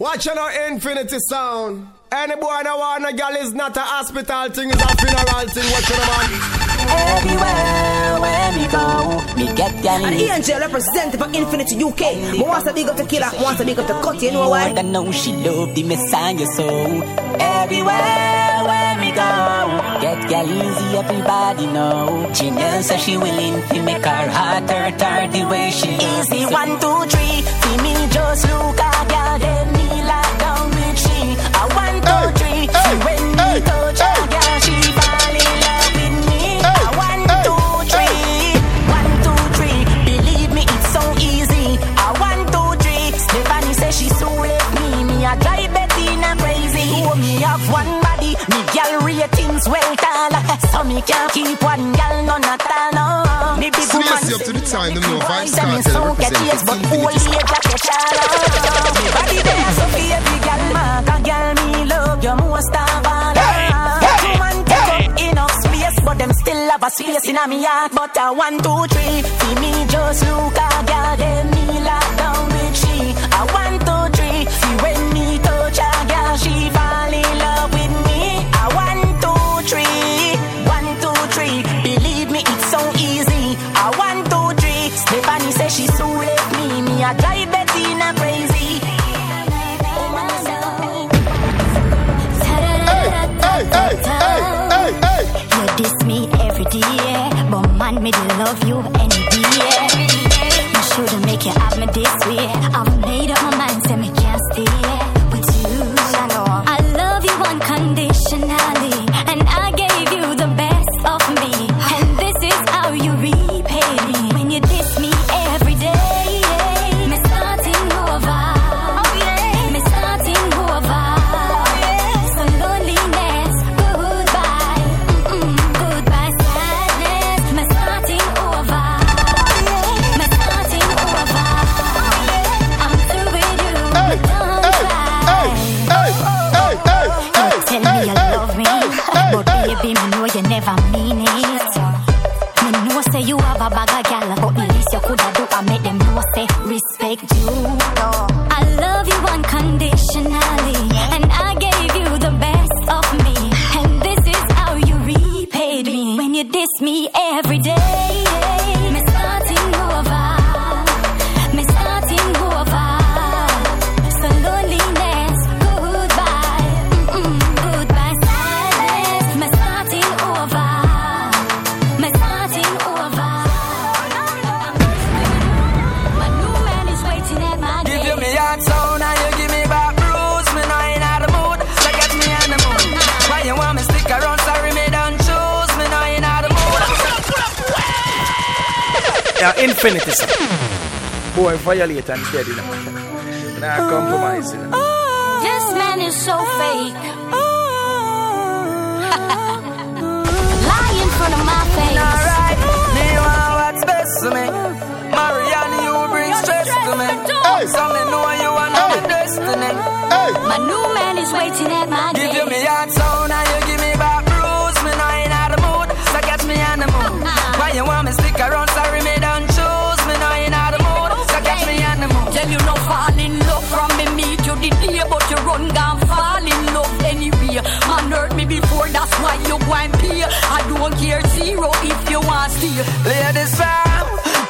Watch our infinity sound. Any boy that want a girl is not a hospital thing, it's a funeral thing. Watch out, man. Everywhere where we go, me get gal. An angel representative for Infinity UK. Me wants to big up the killer, wants to big up the cut, you know why? I know she love the messiah so. Everywhere where we go, get gal easy, everybody know. Genius says she willing to make her heart hurt her the way she easy. One, two, three, see me just look at gal, then ratings well tall. So me can't keep one gal none at all. No. Me big Seriously, woman up to the time, them no Vice and me Cartel so get represent yes, but Infinity old age a catch all. Me body there so baby gal, mark a gal me love you most of all. Woman take up enough space, but them still have a space in a me heart. But a one, two, three, see me just look a gal, then me lock down with she. A one, two, three, see when me touch a gal, she fall me dey love you any day. You shouldn't make have me this way. I've violate and dead, you know. Nah, compromise, you know. This man is so fake. Lie in front of my face. Alright, me want what's best to me. Marianne, you bring stress to me. Hey. So me know you want Hey. my destiny. Hey, My new man is waiting at my Give you me hot sound and you why you go and pay I don't care zero if you want stay Ladies fam,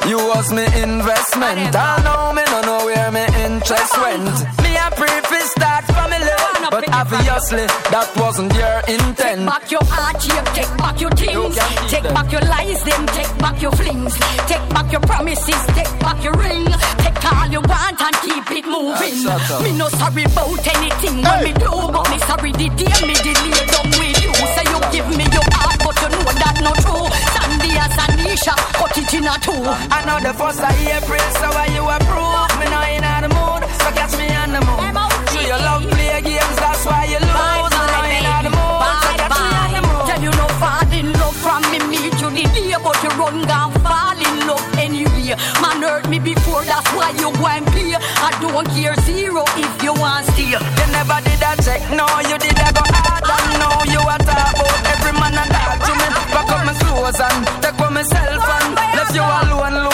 you was me investment. I know me no know where me interest went. Me a preface start from me love, but obviously that wasn't your intent. Take back your heart shape, take back your things. You Take back your lies, them take back your flings. Take back your promises, take back your ring. Take all you want and keep it moving. Me no sorry about anything when Hey. me do But me sorry the day me delay give me your heart but you know that not true Sandy and Sanisha cut it in a two I know the first of April, so why you approve? Me know in the mood, so catch me on the mood. Sure you love play games, that's why you lose. Bye, Me bye, in baby. the mood, so Bye, catch me on the bye. Tell you no fall in love from me meet you the day, but you run gone fall in love anyway. Man hurt me before, that's why you go and pay. I don't care zero if you want stay. You never did a check, no, you did a go myself and left you alone,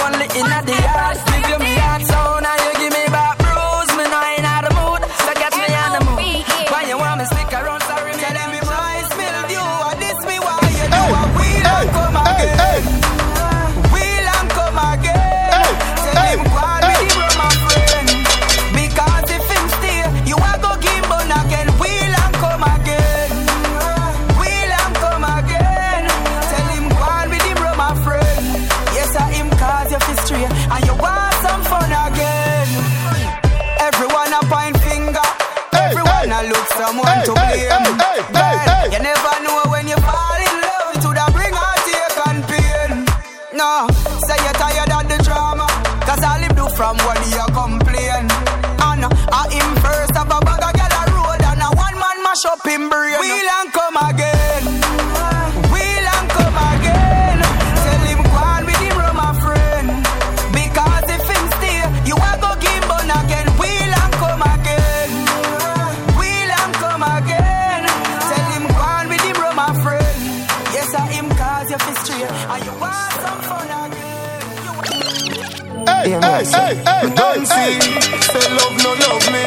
Yeah, me say, me don't see. Say love no love me.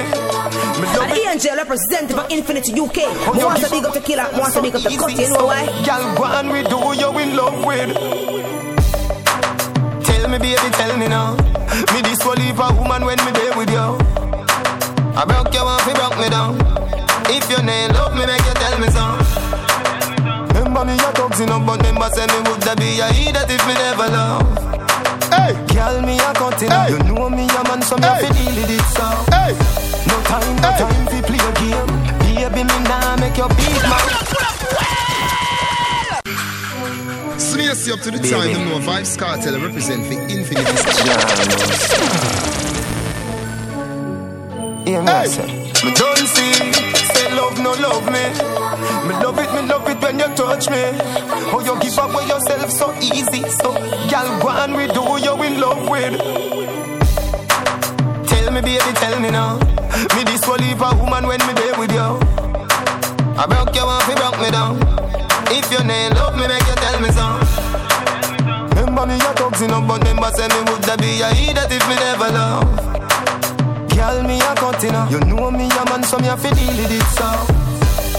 Me love And Angel representing for Infinity UK. Me oh, want to big up the killer, me want to big up the cut, you know why? Girl, go on, we do you in love with. Tell me, baby, tell me now. Me this will leave Sneaky up to the time, the more Vybz Kartel represent for Infinity. Yeah, me hey. say. Me don't see, say love no love me. Me love it, me love it when you touch me. Oh, you give away yourself so easy. So, girl, go on, we do you in love with. Tell me, baby, tell me now. Me this will leave a woman when me there with you. I broke you off, you broke me down. If you ain't love me, make you tell me so. Remember me, your thugs in up, but remember say me would be a idiot if me never love. Girl, me a continue. You know me a man, so me a fi deal with it so.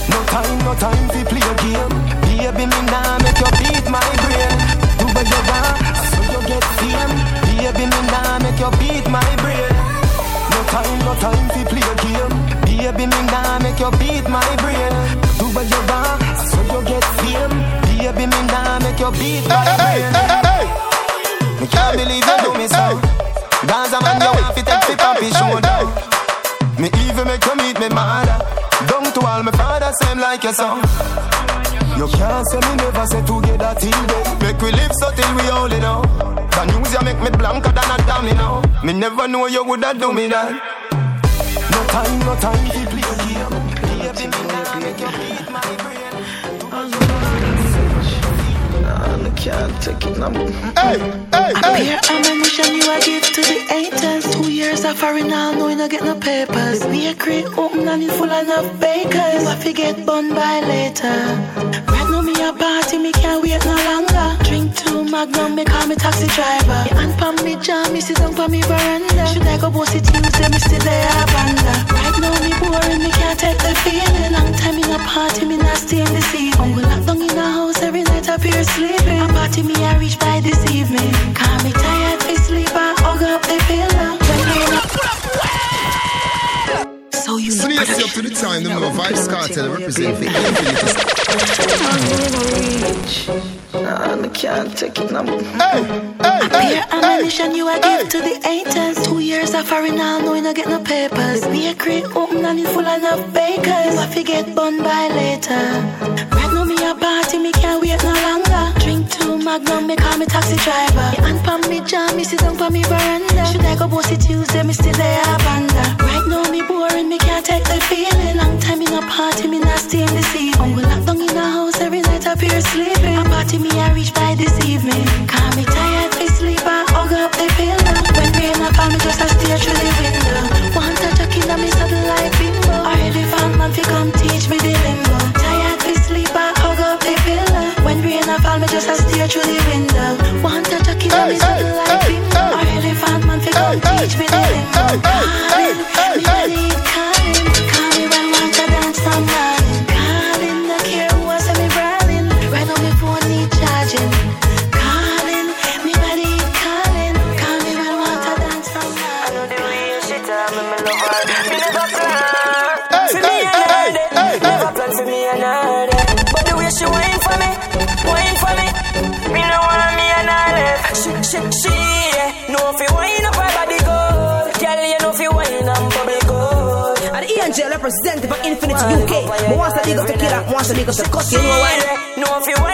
No time, no time fi play a game. Baby, me nah make you beat my brain. Do what you want, so you get fame. Baby, me nah make you beat my brain. No time, no time fi play a game. Baby, me nah make you beat my brain. Do what you want, so you get fame. Baby, me nah make you beat my brain. Me can't believe you do me so. Dance a man, you want fi take fi papi shoulder. Me even make you meet me mother. Down to all my father, same like your son. You can't say me never say together till day. Make we live so till we it out. The news you make me blanker than a dummy now. Me never know you woulda do me that. No time, no time to play a game. Baby, me nah make you beat my can't take it no more. Hey, hey, A hey. pure ammunition you a give to the haters. Two years of foreign now, no you no get no papers. The bakery open and it full of enough bakers. I get bun by later. Right now me a party, me can't wait no longer. Drink two magnum, me call me taxi driver. Me hand pon me jam, me sit down pon me veranda. Should I go boss it Tuesday, me still there a banda. Right now me boring, me can't take the feeling. Long time in a party, me not stay in the evening. We locked down in a house every night, I appear sleeping. A party me I reach by this evening. Call me tired, fi sleep, I hug up the pillow. When me in a so you know Sneaky up to the time, the more Vybz Kartel represent for Infinity. Nah, I can't take it no more. Hey, hey, hey, Pure ammunition you a give to the haters. Two years of foreign now, no you no get no papers. The bakery open and it full of enough bakers. I forget bun by later. Right now me a party, me can't wait no longer. Drink two magnum, me call me taxi driver. Me hand pon me jam, me sit down pon me veranda. Should I go boss it Tuesday, me still there a banda. Right now me boring, me can't take the feeling. Long time in a party, me not stay in this evening. We locked down in a house every night, I appear sleeping. A party me I reach by this evening. Call me tired, just a stare through the window. Want touch a killer, me saddle like bimbo. I elephant man fi come teach me the limbo. Angel representing for Infinity UK. Me want to big up the killer, want to big up the cut, you know why? No fi whine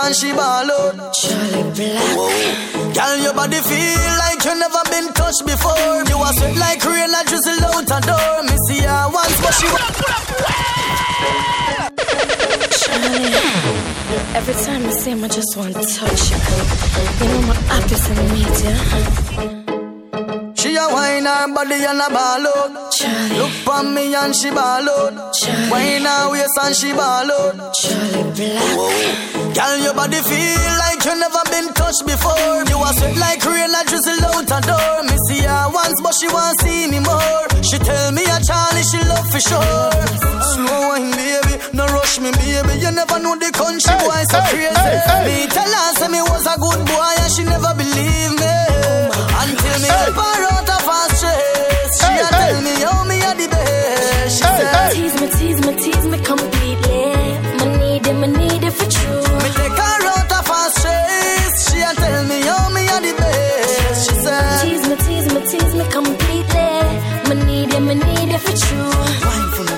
and she ball out. Charlie Black. Girl, your body feel like you never been touched before. You are sweat like rain that drizzle out a door. Me see her once, but she. Charlie. Every time I see him, I just want to touch you. You know my artist in the media. She a wine her body and a ball out. Charlie. Look for me and she ball out. Charlie. Wine her waist and she ball out. Charlie Black. Girl, your body feel like you never been touched before. You are sweat like rain that drizzle out a door. Me see her once, but she want see me more. She tell me a Charlie she love for sure. Slow wine, baby, no rush me, baby. You never know the country Hey, boy so hey, crazy. hey, hey. Me tell her say me was a good boy and she never believe me. Hey, a hey. tell me how me a the best. She Hey, said. hey. Tease me, tease me, tease me completely. I need it, I need it for true. Me take her out of her stress. She a tell me how me a the best. She said. Tease me, tease me, tease me completely. I need it, I need it for true. You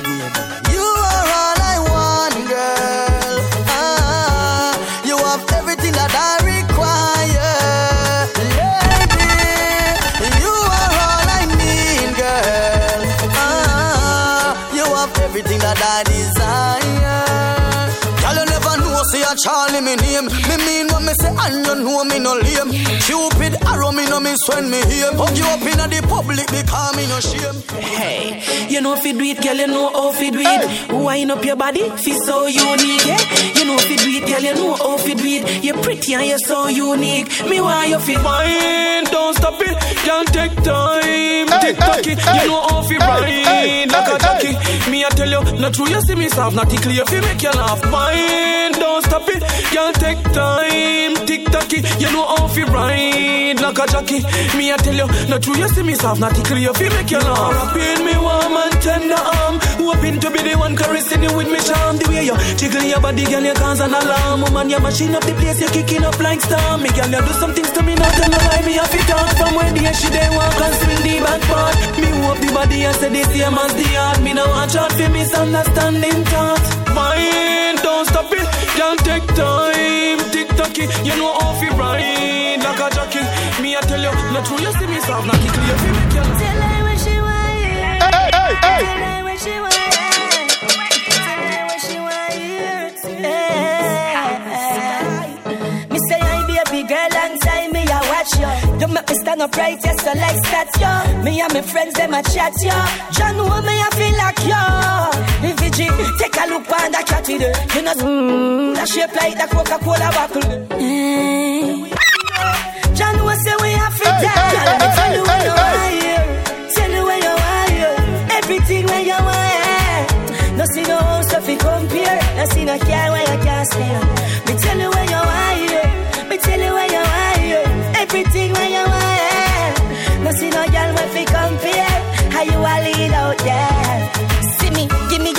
Charlie me name. Me mean when me say, and you know me no lame. Cupid arrow me no miss when me hear. Hug you up in the public because me no shame. Hey, you know fi do it, girl, you know how fi do it. Wind up your body, feel so unique, yeah. You know fi do it, girl, you know how fi do it. You're pretty and you're so unique. Me why you fi wine, don't stop it, can't take time. Hey, Tick tocky, hey, you know how fi hey, ride hey, like a hey, jockey. Me I tell you, not true you see me soft, not tickle you fi make you laugh. Wine, don't stop it, can't take time. Tick tocky, you know how fi ride like a jockey. Me I tell you, not true you see me soft, not tickle you make you laugh. Wrapping me warm and tender um, arm, hoping to be the one caressing you with me charm. The way you jiggle your body, girl, you cause an alarm. Woman, you machine up the place, you kicking up like storm. Me girl, you do some things to me, not tell me why me have to talk. From when the she they walk and swing the back part. Me hope the body, I say the same as the heart. Me now watch out for misunderstanding thoughts. Mine, don't stop it, can't take time. Tick tocky, you know how fi ride like a jockey. Me I tell you, not true, you see me soft, not tickle you fi make you laugh. Tell her when she want it. Hey, hey, hey. Tell her when she want make me stand up right, yes, so like statue. Me and my friends, them a chat yo. John, who me I feel like yo. If you take a look on that cat with her. You know, mm, that shape like that Coca-Cola bottle. Eh. John, what say we have to Hey, tell? hey, me hey, tell you hey, when you hey, want here. Tell you when you want here. Everything when you want here. No see no house if you compare. No see no car when you can't stay. Me tell you when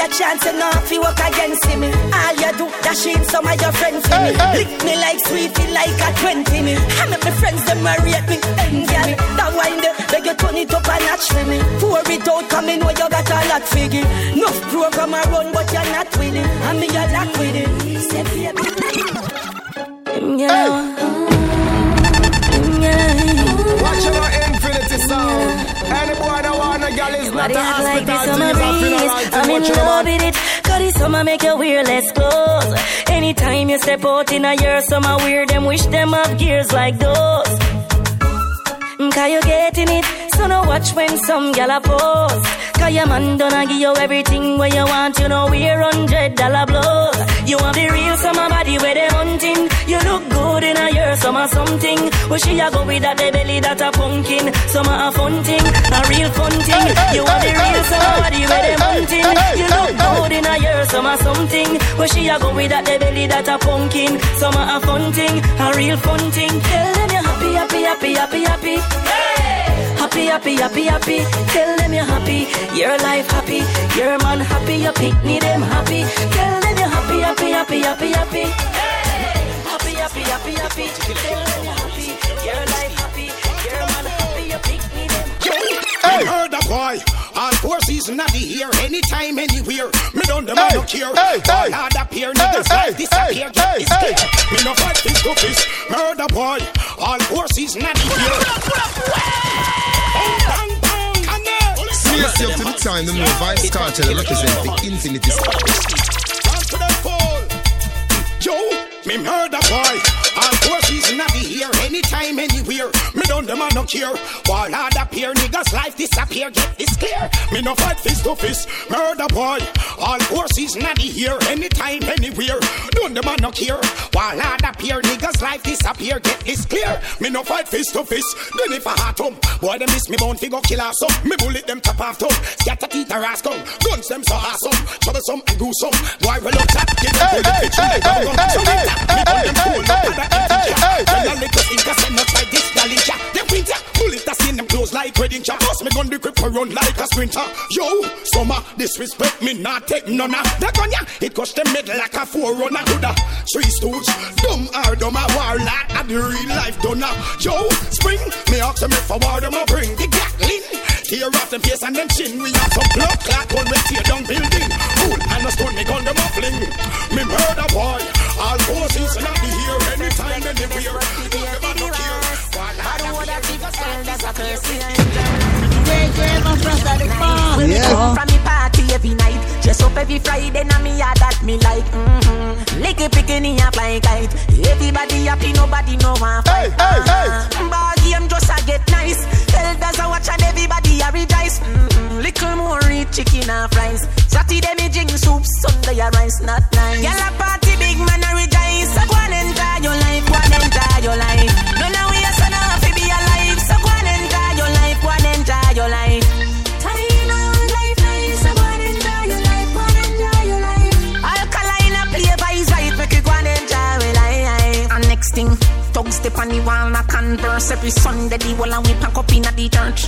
a chance and not if you walk against me. All you do, dash in some of your friends for me. Hey, hey. Lick me like sweetie, like a 20 me. I make my friends them marry me. Then girl, that wine there, beg you turn it up a notch for me. Pour it out, come in where you got a lot figgy. Enough program a run, but you're not with it. I mean you're locked with it. Say baby. You know, yeah. Watch your infinity sound. Any boy that want a girl is not a act like this summer breeze. I'm in love with it. Cause this summer make you wear less clothes. Anytime you step out in a year, summer wear them, wish them have gears like those. Mm, Cause you getting it, so no watch when some gal a post. Cause your man done give you everything where you want, you know wear hundred dollar blows. You want the real summer body where they hunting. You look good in a year, summer something. Where she a go with that the belly that a pumpkin. Summer a fun thing, a real fun thing. You want the real summer body where they hunting. You look good in a year, summer something. Where she a go with that the belly that a pumpkin. Summer a fun thing, a real fun thing. Tell them you happy, happy, happy, happy, happy. Happy, happy, happy, happy. Tell them you're happy, your life happy, your man happy, your picnic them happy. Tell them you're happy, happy, happy, happy, happy. Happy, happy, happy, happy. Tell them you're happy, them. Hey. Heard a boy All four seasons of the year, anytime, anywhere. Me don't them hey, no care. Hey, All hey, appear, niggas hey, life disappear. Get hey, this hey. Me no fight fist to fist. Murder boy. All four seasons of the year. See yourself to the time, the more Vybz Kartel represent the infinity. Joe, me murder boy. All four seasons of the year, anytime, anywhere. Me don't them no care. While hard appear, niggas life disappear. Get this clear. Me no fight fist to fist. Murder boy. All four seasons of the year, anytime, anywhere. Don't them no care. While hard appear, niggas life disappear. Get this clear. Me no fight fist to fist. Then if I heart home, boy them miss me bone figure kill off some. Me bullet them top off tongue. Scatter teeth or ass gun. Guns them so awesome. Troublesome and gruesome. Boy we look chat. Get them bullet bitch. Hey, hey, hey, hey, hey, hey, hey, hey, hey, hey, hey, hey, hey, hey. little not try this galley Them winter, that like wedding chop. Boss me gun the grip for run like a sprinter. Yo, summer, disrespect me not take none of the gun ya. It cost them mid like a forerunner to the three stooge. Dumb or dumb a warlord at the real life donor. Yo, spring, me ask them if I war them a bring the Gatling. Tear off them face and them chin. We have some blood clot when we tear down building. Fool and a stone me gun them a fling. Me murder boy. All forces not be here anytime, anywhere. Never not to give a that's a from the past every night, dress up every Friday, now me yeah that me like. Mm-hmm. Licky picking up like kite. Everybody happy, nobody know one fight. Hey, hey, hey. Ball game just a get nice. Elders a watch and everybody a rejoice. Mm-hmm. Little more eat chicken and fries. Saturday me drink soup, Sunday a rice, not nice. Gyal a party, big man a rejoice. So go and enjoy your life, go and enjoy your life. Converse every Sunday. The wall and we pack up in the church.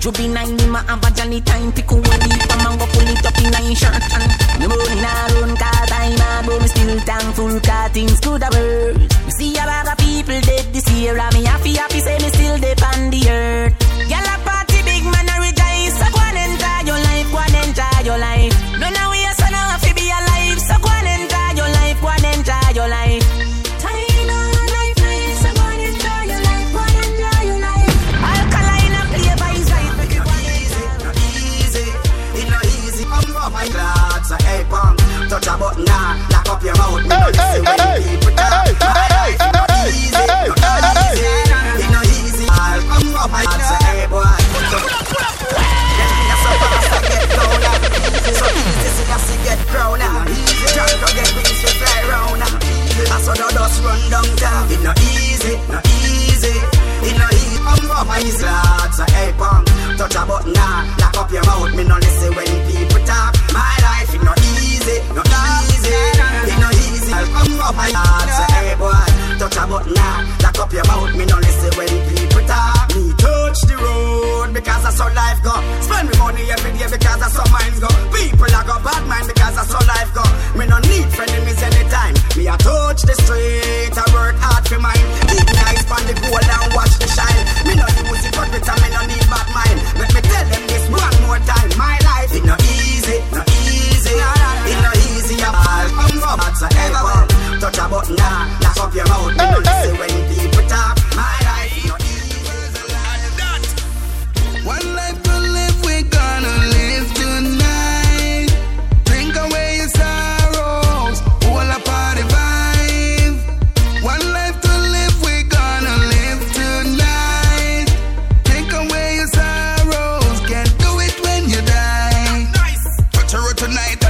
Juvenile, me ma have a jolly time. Pick a one leaf, a mango pull it up in a shirt. And the money na run, cause I'm a bro, me still thankful, cause things could have worse. Me see a lot of people dead this year, and me happy, happy, say me still deep on the earth. When people talk. My life it no easy, no easy. It no I'll come up my heart, say hey boy, touch a button now, lock up your mouth. Me no listen when people talk. Me touch the road because that's how life go. Spend me money every day because that's how mine go. People I go bad mind because that's how life go. Me no need friends anytime. Me I touch the street, I work hard for mine. Keep me eyes on the goal and watch the shine. Me no use it, but me no need bad mind. Come up, that's a ever. Touch a button now, lock up your mouth. Me no listen when people talk. My life it no easy. One life to live, we gonna live tonight. Drink away your sorrows, all a party vibe. One life to live, we gonna live tonight. Drink away your sorrows, can't do it when you die. Touch a road tonight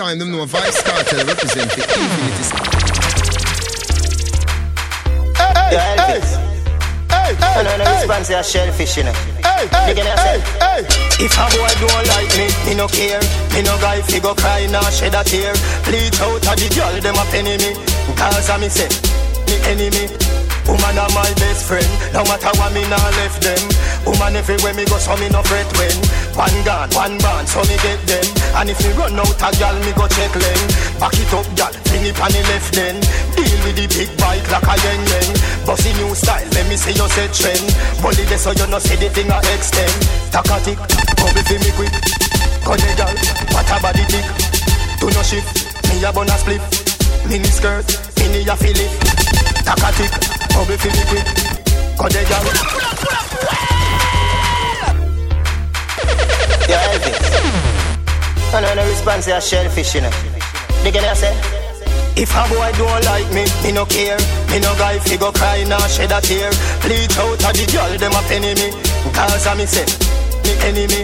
Slacy up to the time, them know Vybz Kartel represent the Infinity. Yo, Elvis. I know the response is shellfish, you know. Nigga, I say. If a boy don't like me, me no care. Me no guy fi go cry nor shed a tear. Bleach out of the girl, them a penny me. Cause I me say, me enemy. Woman are my best friend. No matter what me nah left them. Woman everywhere me go, so me no fret when. One gun, one band, so me get them. And if me run out a gal, me go check them. Back it up, gal, fling it on the left then. Deal with the big bike like a yen yen. Bossy new style, let me see you set trend. Bully so you no see the thing I extend. Takatik, bubble fi me quick. The gal, what a body tick. Do no shift, me a bun a spliff. Mini skirt, mini a fill it. Takatik, bubble fi me quick. The gal. Yo, Elvis. Know the response is shellfish, you know. It, I say. If a boy don't like me, me no care. Me no guy fi go cry nor shed a tear. Bleach out of the girl, them a penny me. Cause I me say, me enemy.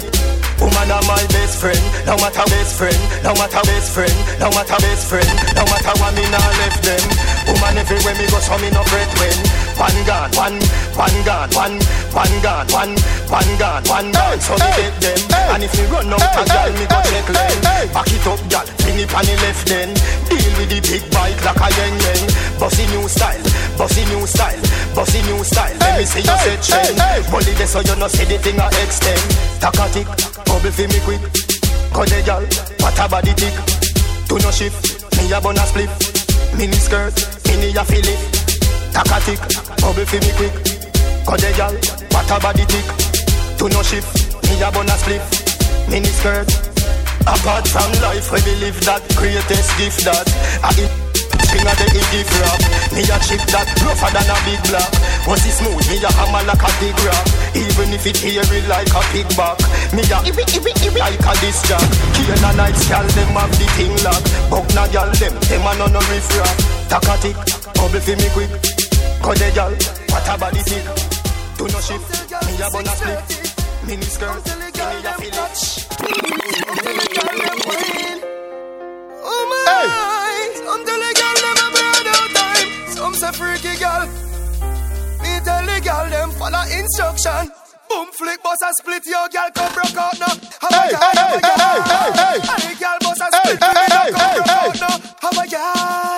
Woman are my best friend, no matter best friend, no matter best friend, no matter best friend, no matter what me nah left them. Woman everywhere me go, so me no fret when. One gun, one, one gun, one, one gun, one, one gun, one gun, so me get them. And if me run out a gal, me go check them. Back it up, gal, it on the left then. Deal with the big bike like a yen yen. Bossy new style, bossy new style, bossy new style. Let me see you set trend. Bully this so you no see the thing I extend. Takatik, bubble fi me quick. Cut the gal, what a body tick. Do no shift, me a bun a spliff. Mini skirt, mini a fill it. Takatik, bubble fi me quick. Cut the what a body tick. Do no shift, me a bun a spliff. Mini skirt. Apart from life, we believe that greatest gift that I King of the gift rap Me a chip that rougher than a big block Was it smooth, me a hammer like a big rock Even if it hairy like a pig back Me a ibi ibi ibi like a disc jack Key and a night scale, them have the thing lock Buck na gal, them, them a no no riff rap Takatik, bubble fi me quick Cause they girl, what a body thick. Do no shift, me a bun a split. Mini skirt, me a fillet. Oh my, some tell the girl them a brand out time. Some say freaky girl. Me tell the girl them follow instruction. Boom flick, boss a split your girl come broke out now. Have hey, girl, hey, have a girl, hey, hey, hey, hey. girl boss a split, hey, hey, hey, hey, hey, hey. have a girl.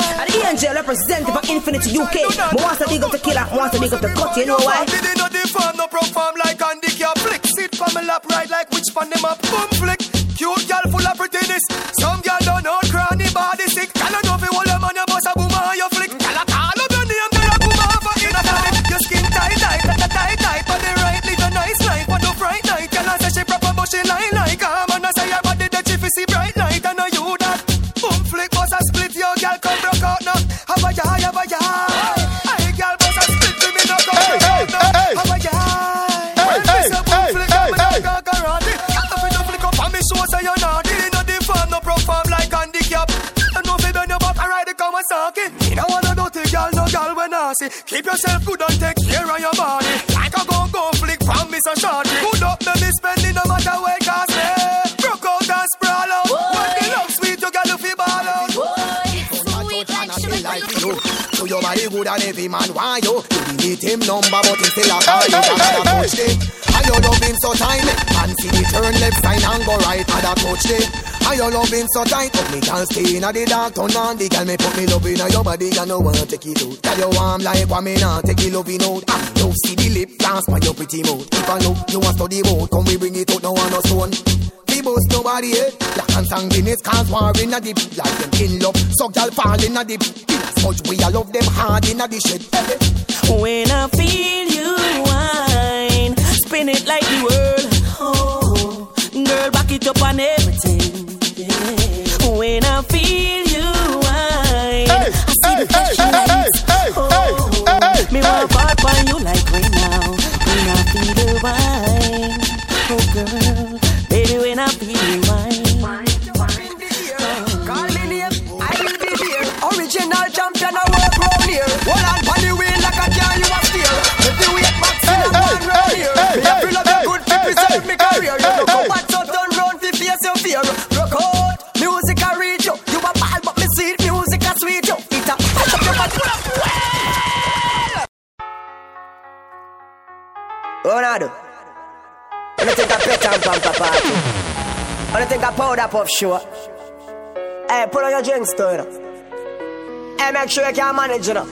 Angel representing for Infinity UK. But wants to big up the killer, wants to big up the cut, you know why? Did no deform, no perform like Andy Care flick. Sit from my lap, right like which pan them up. Boom flick. Cute girl full of prettiness. Some girl don't know cranny body sick. Girl I know if you hold them on your boss a boom and you flick. Girl I call up your name, girl I boom off a in a time. Your skin tight, tight, tight, tight, tight. On the right, live a nice life. On the fright night, girl I say she proper, but she lie like a man. I say your body that she see bright light. I know you that. Boom flick, boss a split. Your girl come broke Keep yourself good and take care of your body. Like a go go flick from so shorty. Good up, be spending no matter where So your body good and every man want you. You delete him number, but he still a call you. Gotta touch it. And your loving so tight, and see the turn left side and go right. And I touch it. And your loving so tight, but me can't stay in the dark. Turn on the girl, me put me love in your body, and no one take it out. Tell you warm like what me not take it loving out. Ah, and you see the lip dance by your pretty mouth. If I know you want study mode, come we bring it out, no one no stone. We boast nobody, eh? Black and sanguineous cause war in a dip. Like them in love, so y'all fall in a dip. In as we all love them hard in a the shed. When I feel you whine, spin it like the world. Oh, girl, back it up on everything. Yeah. When I feel Ronaldo. When you think I pet and pamper party. When you think of powder puff show. Hey, put on your drinks too, you know. Hey, make sure you can manage, you know.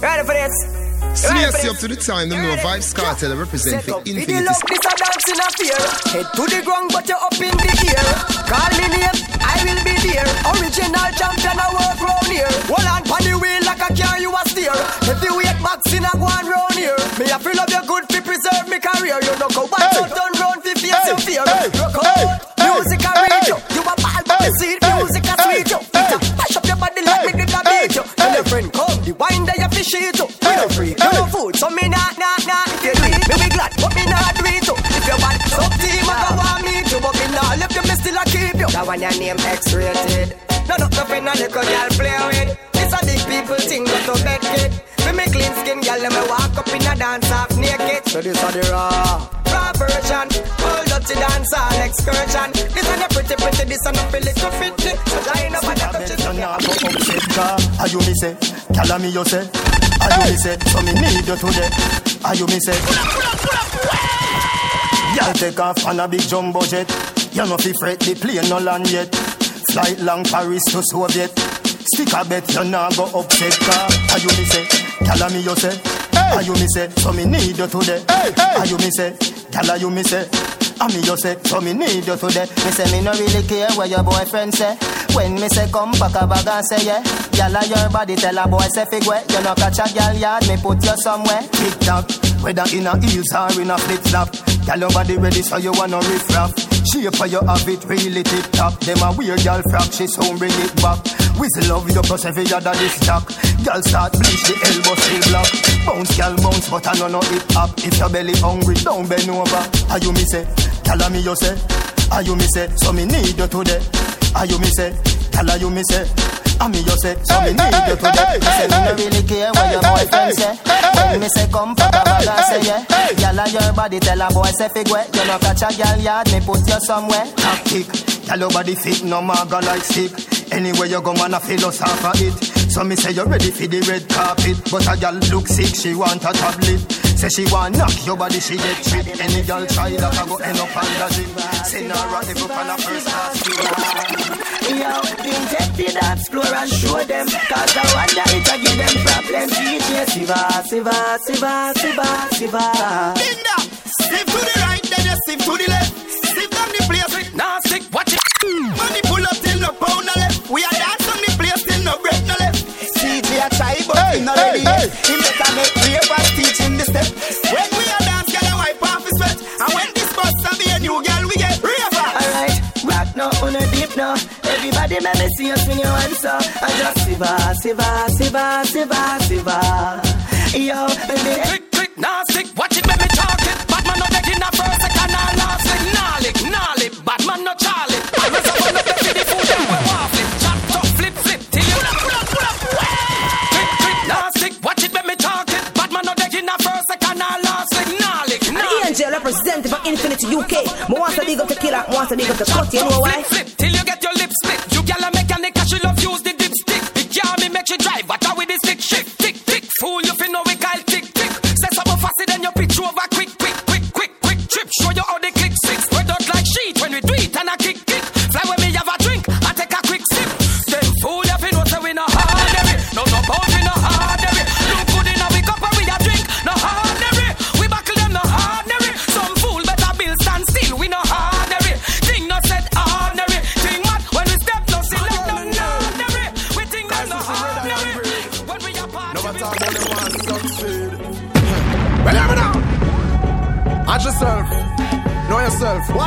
Ready for this? For up to the time, them know Vybz Kartel represent for If you Infinity. love this a dance in a fear Head to the ground but you're up in the air Call me name, I will be there Original champion I work round here Hold on pon the wheel like a car you a steer If you wait back in a go on round here. Me a feel of your good fi preserve me career. You know go back so turn round fi face your fear. Rock out, music a reach you. You a ball but me see it, music a sweet you. It a mash up your body like me did a beat you. Tell your friend come, the wine there you fi shit you. You no free, you no food so me nah nah nah If you do it, me be glad but me nah do it too. If you bad, some team I go want me to But me nah left you, me still a keep you. That one your name X-rated. No no nothing a little girl play with. This a big people thing go to bed kid Me me clean skin girl let me walk up in a dance half naked So this a the raw Raw version All dirty dance all excursion This a the pretty pretty This a the feel little fitty So line up and touch it Are you me say? Call me you say? Are you me say? So me need you today. Are you me say? Y'all take off on a big jumbo jet. You know fi fret the plane no land yet. Flight long Paris to Soviet. Stick a bet you nah go upset car. Are you me say? Call me you say? Are you me say? So me need you today. Are you me say? Call you me say? And me you say, so me need you today. Me say me no really care what your boyfriend say. When me say come pack a bag and say yeah, gyal a your body tell a boy say figure. You no catch a gyal yard, me put you somewhere. Tick tock, whether in a heels or in a flip flop. Girl, your body ready so you wanna riff raff. Shape for you have it really tip top. Them a weird girl frack, she soon bring it back. Whistle love you plus every other this stock. Girl start bleach the elbow still block. Bounce girl bounce but I know no hip hop. If your belly hungry, don't bend over. Are you me say? Call me you say? Are you me say? So me need you today. Are you me say? Call you me say? And me you say? So me need you today. Me say me no really care what your boyfriend say. When me say come pack a bag and say yeah, gyal a your body tell a boy say fig way. You no catch a gyal yard, me put you somewhere. Tactic, tell your body fit no maga like stick. Anywhere you go, man, I feel us half of it. So me say you ready for the red carpet, but a gal look sick, she want a tablet. Say she want knock your body, she get tripped. Any girl try that, I go end up on the gym. Send her a up on a first class Yo, take the dance floor and show them. Cause I wonder if I give them problems. DJ Siva, Siva, Siva, Siva, Siva. Linda, step to the right, then you step to the left. Step down the place, now stick, watch it. Money pull up till no pound no left. We are dance on the place till no break no left. CJ a try but hey, he not ready hey, yet He better make ravers teaching the step. When we are dance, girl, I wipe off his sweat. And when this bus be a new girl, we get raver. Alright, rock no, on a deep no Everybody let me see us when you answer I just siva, siva, siva, siva, siva Yo, baby. Quick, quick, now stick, watch it, let me talk it representative for Infinity UK More wants to dig up the killer, wants to dig up the cut, you know why?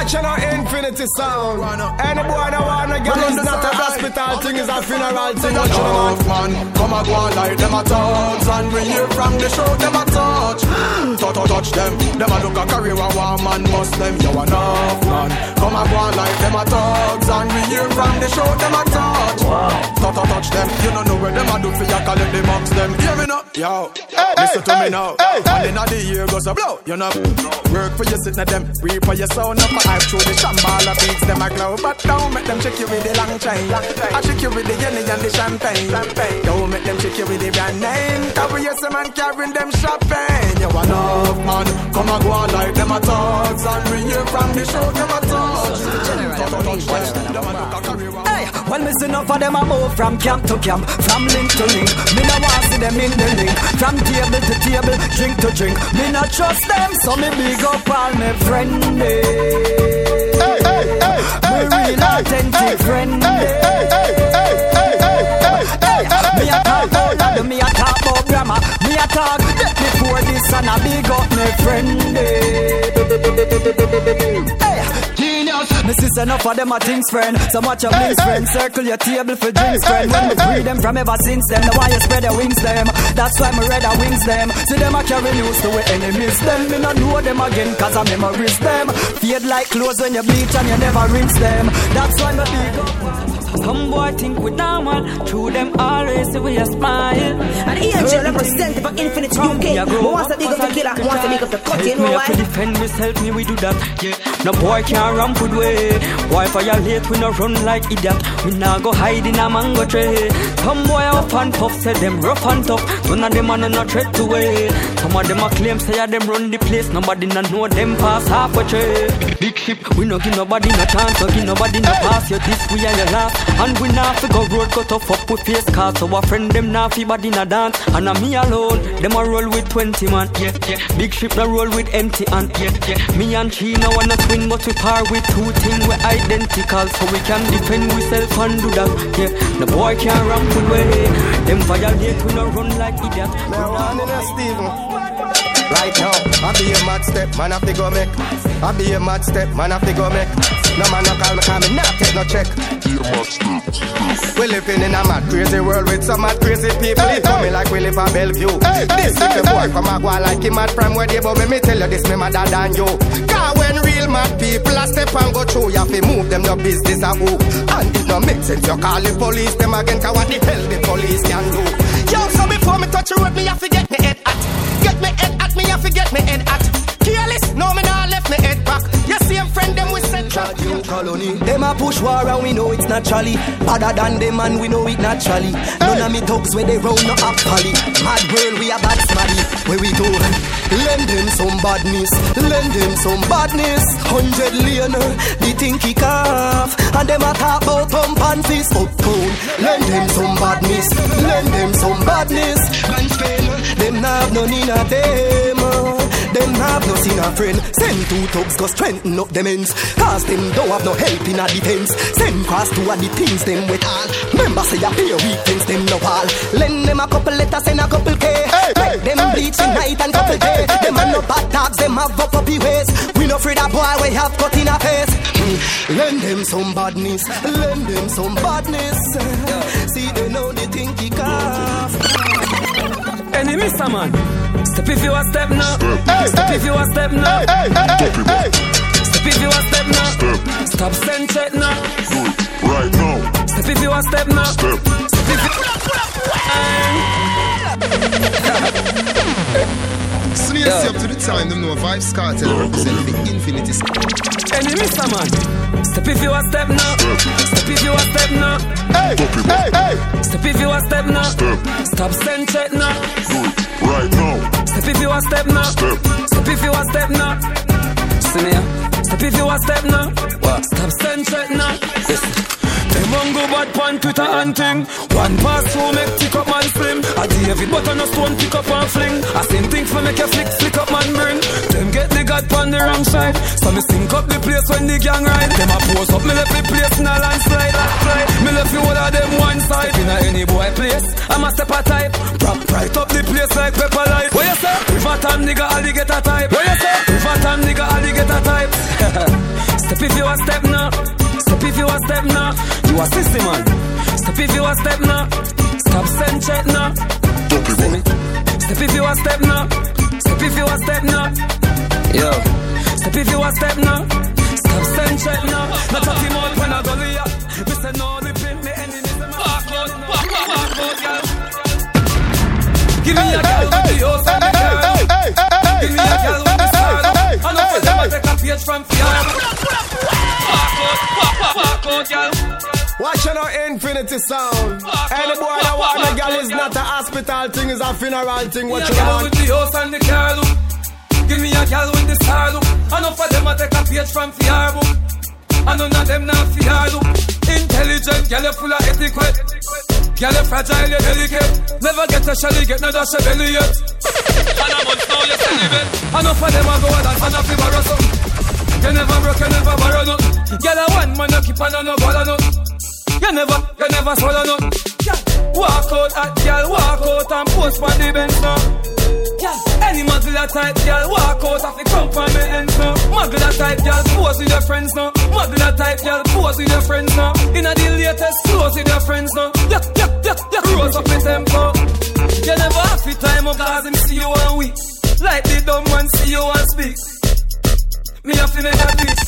Yourself. Watch your sound. Any boy that wanna get is not a hospital thing, it's a funeral thing. Watch your man. man, come and go on like them a thugs And we hear from the show them a touch Touch, touch, touch them. Them a look a career a one man bust them. You enough man. Come and go on like them a thugs And we hear from the show them a touch Touch, touch, touch them. You don't know where them a do for you collect the box them. Hear me now, yo. Listen to me now. And inna the year goes a blow. You know Work for you sit na them. Reap for your sound up I through the shambala beats them a glow. But don't make them check you with the long chain. I check you with the yenny and the champagne. Don't make them check you with the brand name. Cause we yes a man carrying them champagne. You enough man. Come and go on like them a thugs And we hear from the show them a thugs Hey, well, me see enough of them a move from camp to camp, from link to link. Me no want see them in the link, from table to table, drink to drink. Me no trust them, so me big up all me friend. Me real authentic friend. Me a talk me a talk about grammar. Me a talk before this and a big up me friend. Hey. Me see enough of them a things friend. So much of links friend. Circle your table for drinks friend. When me free them from ever since them, the why you spread your wings them. That's why me red wings them. See them a carry news to we enemies them. Me not know them again cause I memories them. Fade like clothes when you bleach and you never rinse them. That's why me big up. Some boy think we normal, through them always see we a smile. And Angel representative for Infinity UK. Who wants to dig up the killer, who wants to dig up the cut, you know me why? have to defend myself, me we do that. Yeah. No boy can't run good way. Why violate, we no run like idiot. We nah go hide in a mango tree. Some boy up and puff, say them rough and tough. None of them are no threat to way. Some of them a claim, say yeah, them run the place. Nobody no know them pass half a tree. Big ship, we no give nobody no chance, no give nobody no pass. You this, we are your last. And we nah fi go road cut off up with face cars. So our friend them nah fi body na dance. And a me alone, them a roll with 20 man. Yeah, yeah. Big ship na roll with empty hand. Yeah, yeah. Me and she no wanna swing, but we par with two things we identical. So we can defend ourselves and do that. Yeah, the boy can't run good way. Them violate, we no run like idiot. Now, one in a Steven. Right now, I be a mad step, man, I fi go make. I be a mad step, man, I fi go make. No man, no call me, call me, not take no check. We living in a mad crazy world with some mad crazy people. Hey, hey. me like we live at Bellevue. Hey, this hey, little boy come a go like him mad from where they but me, me tell you this, me madder than you. Cause when real mad people a step and go through, you have to move them, no business a who. And it no make sense, you call the police them again, cause what the hell the police can do. Yo, so before me touch you road, me have to get me head at. Get me head at, me have get me head at. Careless, no me nah left me head back. You see, friend them said Bad new colony. Them a push war and we know it's naturally. Better than them and we know it naturally. None of me thugs where they round no up pally. Mad world we a bad smaddy. Where we go? Lend them some badness. Lend them some badness. Hundred lane, the thing kick off. And them a talk about pump and fist uptown. Lend them some badness. Lend them some badness. And spend them nah have none in a them. Them have no sin a friend. Send two thugs go strengthen up them ends. Cause them don't have no help in a defense. Send cross two of the things them with all. Remember say a pay weak things them no all. Lend them a couple letters and a couple K. Make them bleach in night and couple day. Them a no bad dogs, them have up puppy ways. We no afraid a boy we have cut in a face. Mm. Lend them some badness. Lend them some badness. See they know they think he off. Enemy, man. Step if you a step now. Step if you a step now. Step if you a step now. Stop send check now. Right now. Step if you a step now. Step. Step Slaves up to the time, them know Vybz Kartel represent the infinity. Enemy, man. Step if you a step now. Step if you a step now. Hey, hey, hey. Step if you a step now. Step. Stop send check now. Right now. Step if you a step now. Step. Step if you a step now. See me. Step if you a step now. What? Stop send check now. Listen. Them on go bad pan Twitter and thing. One pass through make tick up man slim. I David but on a stone pick up and fling. I same thing for make a flick flick up man bring. Them get the god pan the wrong side. So me sink up the place when the gang ride. Them a pose up me left the place in a landslide. landslide. Me left you all of them one side. In a any boy place, I'm a step a type. Prop right up the place like pepper light. What you say? River time nigga alligator type. What you say? River time nigga alligator type. step if you a step now. Step if you a step now, you a system man. Step if you a step now, stop send check now. See me? Step if you a step now, step if you a step now. Yo, step if you a step now, stop send check now. Not talk him out when I go ya. Me say no lipping, me enemies them walk out, walk out, walk out, girl. Give me a girl with the house and the car. Page from Fiona. Watch out now, Infinity Sound. Any boy that want a girl is not a hospital thing, is a funeral thing. What you girl want? with the house and the car look. Give me a girl with the star look. Enough of them I take a page from Fiar book. And none of them not Fiar look. Intelligent, girl you full of etiquette. Girl you fragile, you delicate. Never get a shelly, get no dash a belly yet. And a month now you celibate. Enough of them I go and dance and a fi borrow something. You never broke, you never borrow nothing. Girl a one man you keep on no bother nothing. You never, you never swallow nothing. Walk out at girl, walk out and post for the bench now. Any muggle type girl, walk out of the me ends now. Muggle type girl, pose with your friends now. Muggle type girl, pose with your friends now. Inna the latest clothes with your friends now. Yeah, yeah, yeah, yeah. Rose up the tempo. You never have the time up cause him see you one week. Like the dumb man see you one speak. Me have to make a peace.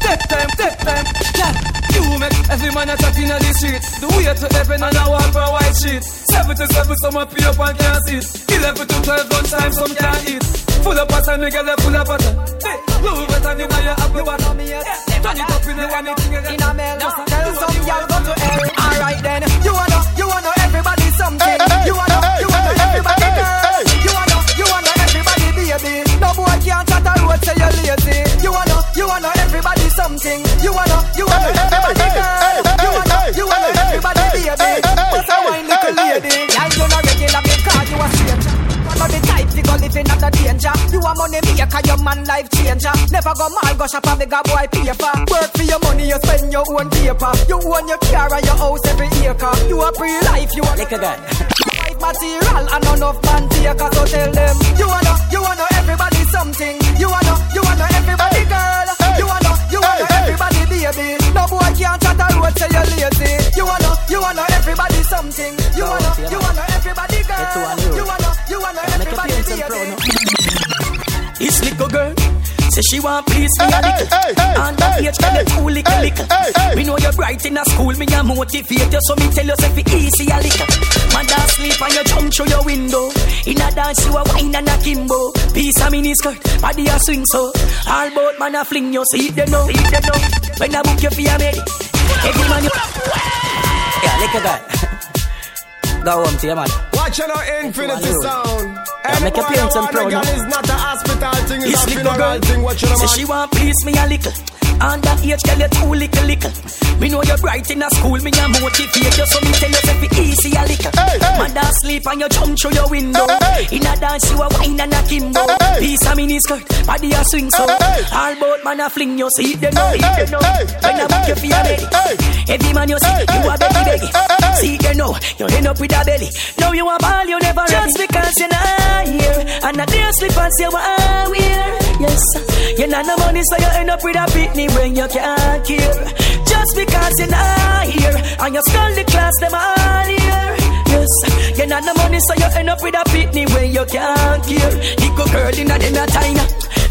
Take time, take time. Yeah. You make every man a chat in the streets. The way to heaven and I walk on white sheet. Seven to seven, some up pay up and can't sit. Eleven to twelve, lunchtime, some can't eat. Full of passion, me get full of butter. Hey, Louis Vuitton, you know you have the. Turn it up in the one thing again. In a mail, tell some girl go to hell. Alright then, you wanna, you wanna everybody something. You wanna, you wanna everybody girl. You wanna, you wanna everybody baby. No boy can't chat a road say you're lazy. Something. You wanna, you wanna everybody girl. You wanna, you wanna everybody baby. But a wine little lady. Yeah, you no regular because you a stranger. One of the type to go living under danger. You a money maker, your man life changer. Never go mall, go shop a bigger boy paper. Work for your money, you spend your own paper. You own your car and your house every acre. You a free life, you a Lick a gun. Material and enough man taker. So tell them you wanna, you wanna everybody something. You wanna, you wanna everybody girl. You wanna, you wanna everybody baby. No boy can't chat a road say you're lazy. You wanna, you wanna everybody something. You wanna, you wanna everybody girl. You wanna, you wanna everybody baby. This little girl say she want please me a little. And that age can you cool little little. Me know you're bright in a school, me a motivate you, so me tell you say fi easy a little. Mother sleep and you jump through your window. In a dance you a wine and a kimbo. Piece of mini skirt, body a swing so. All bout man a fling you, see it they know. See it they know. When I book you for your medic. Every man you. Yeah, look at that. Go home to your man. Watch out, infinity sound. Yeah, make your parents and proud. Girl is not a hospital thing, it's, It's a little funeral girl. thing. Watch out, Say man. she want please me a little. Under age, girl, you too little, little. Me know you're bright in a school, me a motivate you, so me tell you if it easy a little. Mother sleep and you jump through your window. In a dance, you a wine and a kimbo. Piece of mini skirt, body a swing so. All about man a fling you, see them know, see them know. When I book you for your belly. Every man you see, you a beggy beggy. See them know, you end up with a belly. Now you a ball, you never Just because you're not here. And a day slip and say, what wear. Yes, you not no money, so you end up with a pitney when you can't care. Just because you're not here, and you skull the class, them all here. Yes, you not no money, so you end up with a pitney when you can't care. You go girl in a China.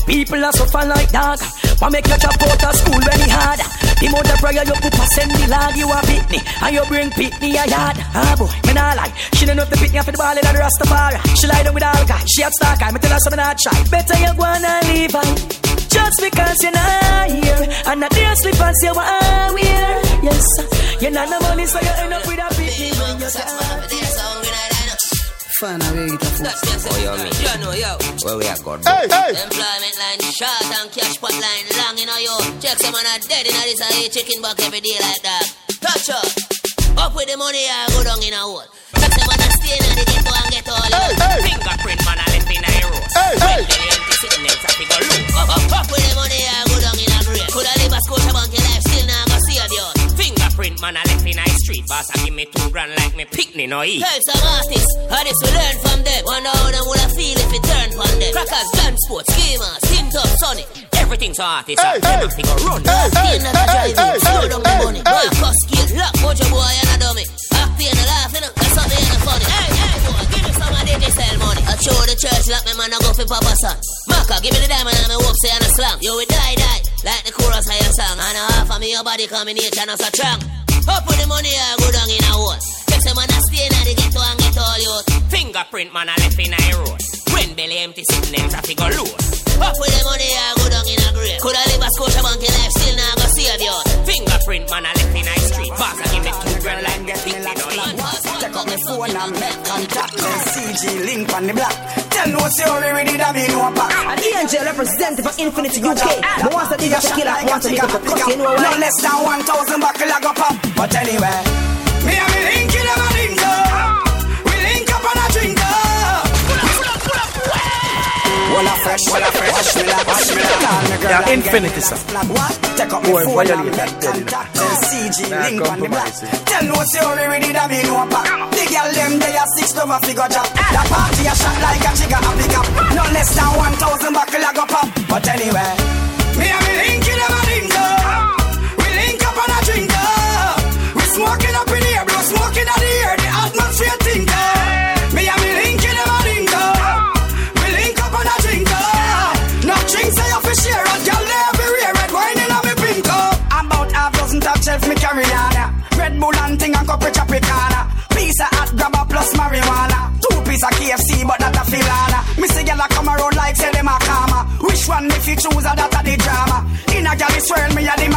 People are suffer like dog. What make you drop out of school very hard? The mother prayer you put send the log, you a pitney, and you bring pitney a yard. Ah boy, me nah lie. She don't know the pitney for the ball in the Rastafari. She lie down with all guy. She had stalker. Me tell her something not try. Better you go and leave her. Just because you're not here And a day slip and say what I wear Yes, you're not no money so you end up with a pitney when you can't Fan away oh, it a fool. Oh, yo, me. You know, yo. Where we are going? Hey, hey. Employment line short and cash pot line long, you know, yo. Check some man are dead in a this a eat chicken back every day like that. Touch up. Up with the money, I go down in a hole. Check some man are stay in the ghetto and get all hey, hey. Fingerprint man, I left in a road. Hey, hey. Well, the empty sitting there, traffic go loose. Up, up, up with the money, I go down in a grave. Coulda live a Scotia bank, your Fingerprint man, I left in a street. Boss, I give me two grand like me picnic, no eat. Tell some artists, how this we learn from them. Wonder how them woulda feel if it turn from them. Crackers, gun sports, schemers, hint up, sonny. Everything's artists, hey, hey. them have to go run. Hey, hey, not a driving, slow down the money. Hey, cuss, skill, lock, watch your boy and a dummy. Happy and a laughing, that's something and a funny. Hey, hey, boy, give me some of the sell money. I show the church like me man, I go for Papa son. Maka, give me the diamond and me whoop say and a slam. You will die, die, like the chorus of your song. And a half of me, your body combination as a strong. Up with the money, I go down in a hole. Check some man, I stay in the ghetto and get all yours. Fingerprint man, I left in a road. When belly empty, sitting in traffic go low. Make contact. Then CG link on the block. Tell no say we ready that me know pack. And the angel representative for Infinity UK. I want to dig up the killer, I want to dig up the cut, you know No less than 1,000 buckle I go pop. But anyway, me and me link in a link up. We link up on a drink Walla fresh, walla fresh. Wash me like, wash me like. Call me girl Yeah, and get infinity, me sir. flat. What? Take up my Boy, phone violate and that make dead, you know. contact. Then CG Nah, link on the block. Tell no say we ready that me know pack. The girl them they a six over figure drop. The party a shot like a trigger a pick up. No less than 1,000 buckle I go pop. But anyway, me and me link in a link up. We link up on a drink up. We smoking up in here, bro. Smoking out the air. The atmosphere think on. Red Bull and thing and cup of Tropicana. Piece of hot grabber plus marijuana. Two piece of KFC but that a filana. See gyal a come around like say them a karma. Which one if you choose a that a the drama? In a gyal is swirl me a the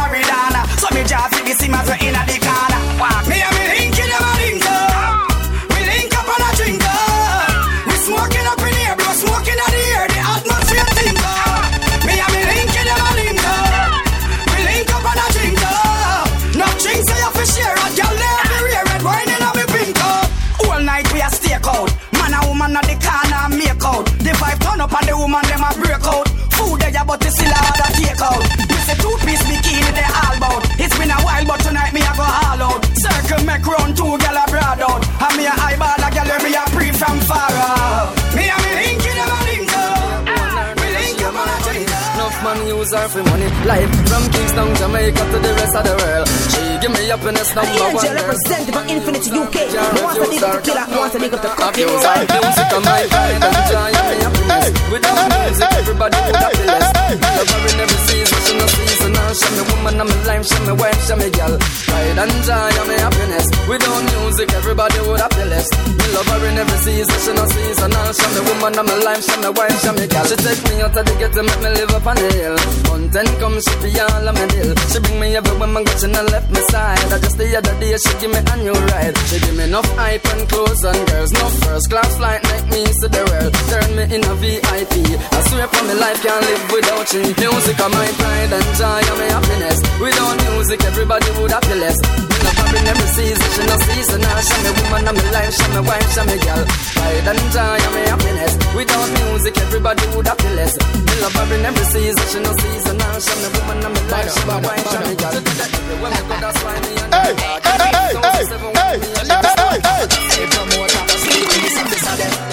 her for money. Life from Kingston, Jamaica to the rest of the world. She give me happiness the number one. angel representative for Infinity UK. I want to dig up the killer, I want to dig up the cut, you know Abuse why? music and my and joy and me happiness. Without music, everybody would have been less. Her in every season, she no season. Now show me woman, I'm a life, show me wife, show me girl. Pride and joy and me happiness. Without music. everybody would have the less. Me love her in every season, she no seasonal. She me woman of my life, she me wife, she me gal. She take me out of the ghetto, make me live up on the hill. Content come, she be all of my deal. She bring me everywhere, my got she not left my side. I just the other day, she give me a new ride. She give me enough hype and clothes and girls, no first class flight, make me see the world. Turn me in a VIP. I swear for my life, can't live without you. Music are my pride and joy and my happiness. Without music, everybody would have less. Love her in every season, she no season. I she me woman my life, she me wife, she me girl. Pride and joy my happiness. Without music, everybody would have less. Me love her in every season, she no season. I she me woman my life, she me wife, she me girl. When me go, that's why me and Hey, hey, hey, hey, hey, hey, hey.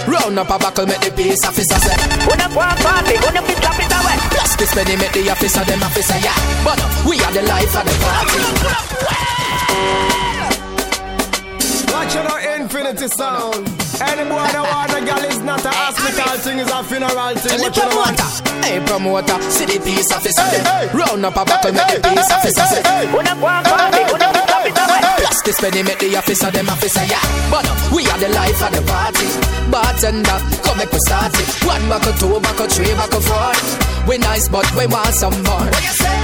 Round up a buckle, make the peace officer say. When up one party, when up it, drop it away. Plus this penny make the officer, them officer, yeah. But uh, we are the life of the party. Watch out our infinity sound. Any boy that want a girl is not a hospital thing, is a funeral thing. Tell the What you know? promoter, hey promoter, see the peace officer them. Round up a buckle, make the peace officer say. When up one party, when up it, it. Plus this penny make the officer, them officer, yeah. But uh, we are the life of the party. Bartender, come make we start it. One buckle, two buckle, three buckle, four. We nice, but we want some more.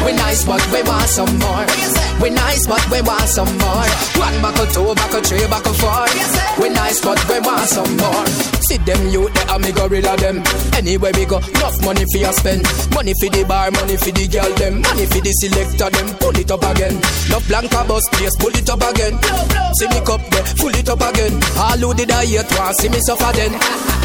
We nice, but we want some more. We nice, but we want some more. One buckle, two buckle, three buckle, four. We nice, but we want some more. See them youth, they are me gorilla them. Anywhere we go, enough money for you spend. Money for the bar, money for the girl them. Money for the selector them. Pull it up again. No blanca bus place, pull it up again. See me cup there, full it up again. All who did I hate want see me suffer then.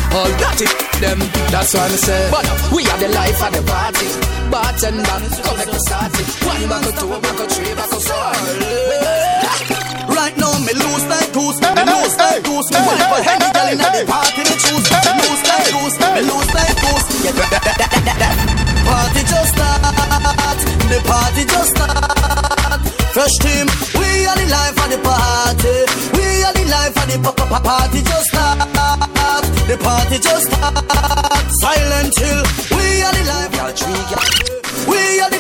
All that it them, that's what I say. But we are the life of the party. Bartender, come make me start it. One buckle, two buckle, three buckle, four. Right now, me lose like goose, me lose like goose. Me whenever any girl inna the party, me choose. Me lose like goose, me lose like goose. Yeah, that, that, that, that, that. Party just start, the party just start. Fresh team, we are the life of the party. We are the life of the pa- pa- pa- party just start. The party just start. Silent hill, we are the life of the party.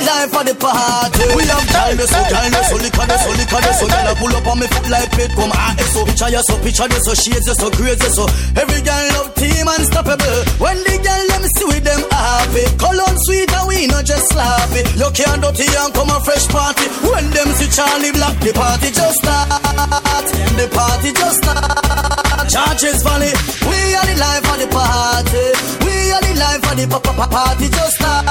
We are the life of the party. We have this, so this, so liquor so liquor so girl I pull up on me foot like pit come ah eh, so picture so picture so shades so crazy so every girl love team unstoppable. When the girl them see with them happy, cologne sweet and we not just sloppy. You can't dirty and come a fresh party. When them see Charley Black, the party just start. The party just start. Charges Valley, we are the life of the party. We are the life of the pa- pa- pa- party just start.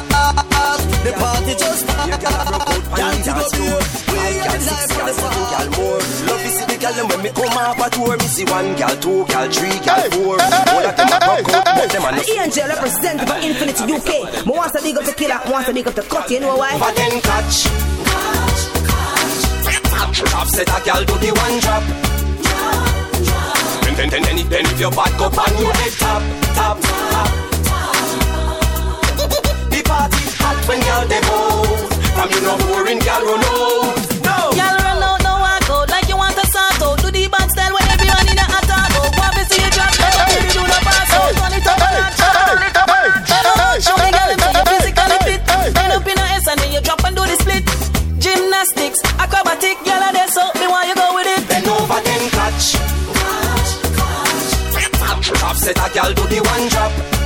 The party just start. Can't you go there? We are the life of the party. more. Love is the gal when me come off a tour. Me see one gal, two gal, three gal, four. All of them a broke out, but them a no. Angel representing for Infinity UK. Me wants to dig up the killer, wants to dig up the cut, you know why? But then catch. Drop set a gal do the one drop. Then then then then then if your back up on your head top top top. When gal they move. From you no boring gal run out. No. Y'all run out, no walk out like you want a sort. Do the bad style when everyone in a attack out. Want to see you drop down, baby, do the pass out. Turn it up a notch, turn it up a notch. Show me girl, so you physically fit. Line up in a S and then you drop and do the split. Gymnastics, acrobatic, y'all are there, so me want you go with it. Bend over then catch. Drop set a gal do the one drop.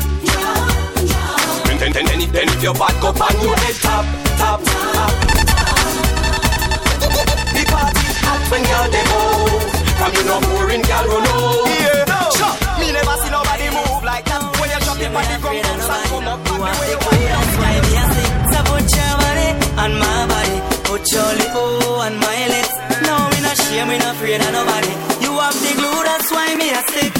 Then then then then if, then if your back up on your head top top top. The party hot when they move. From you no boring gal run. Yeah, no. Sure. Me never see nobody move like that. When you drop it on the ground, and come up back the way you want. That's why me a sing. So put your body on my body, put your lip oh, on my lips. No, me not shame, me not afraid of nobody. You have the glue, that's why me a stick,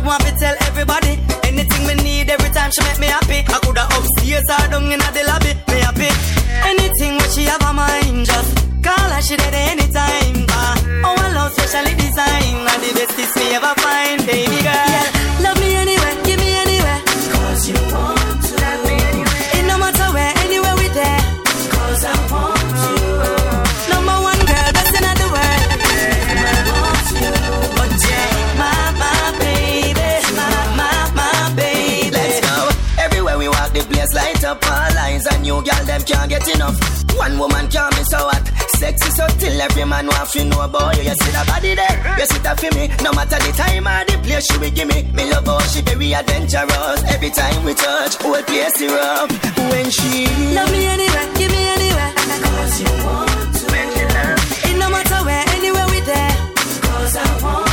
to want to tell everybody. Anything me need, every time she make me happy. I coulda upstairs or down in the One woman can't be so hot. Sexy so till every man want to know about you. You see that body there, you sit up for me. No matter the time or the place she will give me. Me love how she very adventurous. Every time we touch, whole place rough. When she Love me anywhere, give me anywhere. Cause you want to. It no matter where, anywhere we there. Cause I want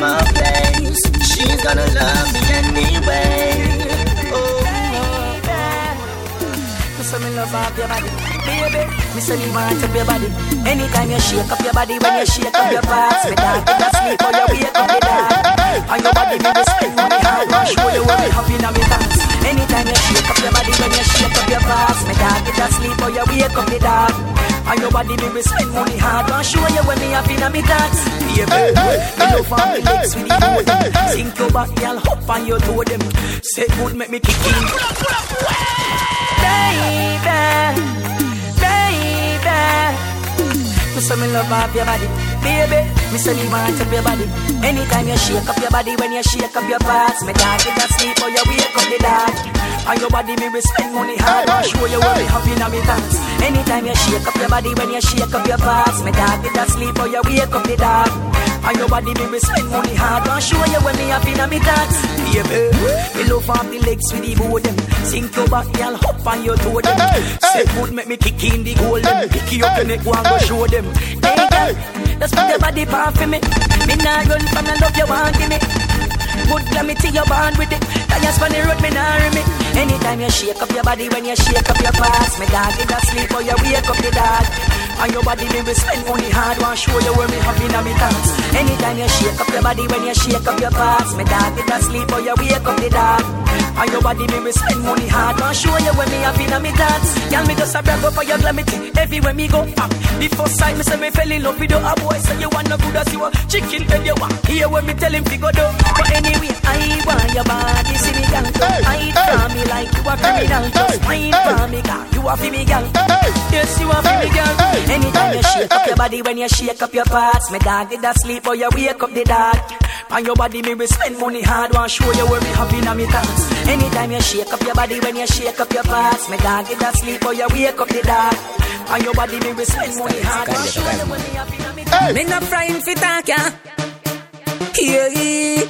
the place. She's gonna love me anyway. Oh, me say me love your body, baby. Me say me want up your body. Anytime you shake up your body, when you shake up your parts, me in a sleep or you wake up the dog. On your body, me be spend money hard, and show you what me in me dance. Anytime you shake up your body, when you shake up your parts, me in a sleep or you wake up the dog. On your body, me be spend money hard, and show you when me happy in me dance. Baby, me love on me legs with the toe them. Sink your back, girl, hop on your toe them. Say good, make me kick in. Baby, baby. Me say me love off your body, baby. Me say me want up your body. Anytime you shake up your body, when you shake up your parts, me dog in a sleep or you wake up the dog. On your body, me we spend money hard and show you what me have in me dance. Anytime you shake up your body, when you shake up your parts, me dog in a sleep or you wake up the dog. On your body, me we spend money hard and show you what me have in me dance. Baby, me love off the legs with the bow them. Sink your back, girl, hop on your toe them. Say good, make me kick in the goal them. Pick you up your neck, one go show them. Hey girl, just put your body part for me. Me nah run from the love you want give me. Good glamity you born with it. Tires on the road, me nah me. Anytime you shake up your body, when you shake up your parts, me dog in a sleep or you wake up the dog. On your body, me will spend money hard, want show you where me have in me dance. Anytime you shake up your body, when you shake up your parts, me dog in a sleep or you wake up the dog. On your body, me will spend money hard, want show you where me have in me dance. Girl, me just a brag up for your glamity. Everywhere me go, up. The first sight, me say me fell in love with. A boy say you want no good as you a chicken head you want. Hear when me tell him fi go do. But anyway, I want your body, see me girl. I draw me like you a criminal. Just wine for me, girl. You a fi me girl. Yes, you a fi me girl. Anytime you shake up your body, when you shake up your parts, me dog did that sleep or you wake up the dog. On your body, me we spend money hard, Wanna show you where me happy in me dance. Anytime you shake up your body, when you shake up your parts, me dog did that sleep or you wake up the dog. On your body, me we spend money hard, Wanna show you where me happy in me dance. Me not frying fi talk ya. Yeah, yeah,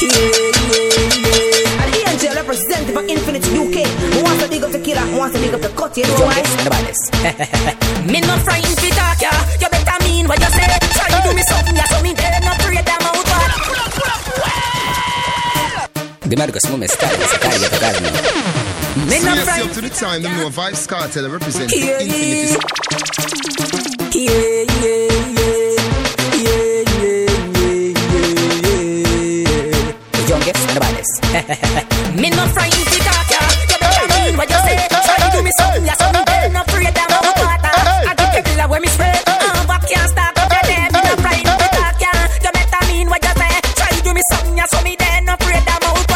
yeah. And Angel representative for Infinity UK. Who wants to dig up the killer? Who wants to dig up the cut? You know why? Me not frying fi talk ya. You better mean what you say. Try to do me something, ya so me dead. Not pray them out. Dimarcus mo me style, sa carga, sa carga. Me not Seriously, frying up to the time, the more Vybz Kartel represent Yeah, Infinity. Yeah, yeah, yeah. Yeah, yeah, yeah, yeah, The youngest and the Me not frying fi talk ya. You better mean what you say. Try to do me something, ya so me dead. Not pray them out. I get the pillar where me spray. Try to do me something, ya so me dead. Not pray them out.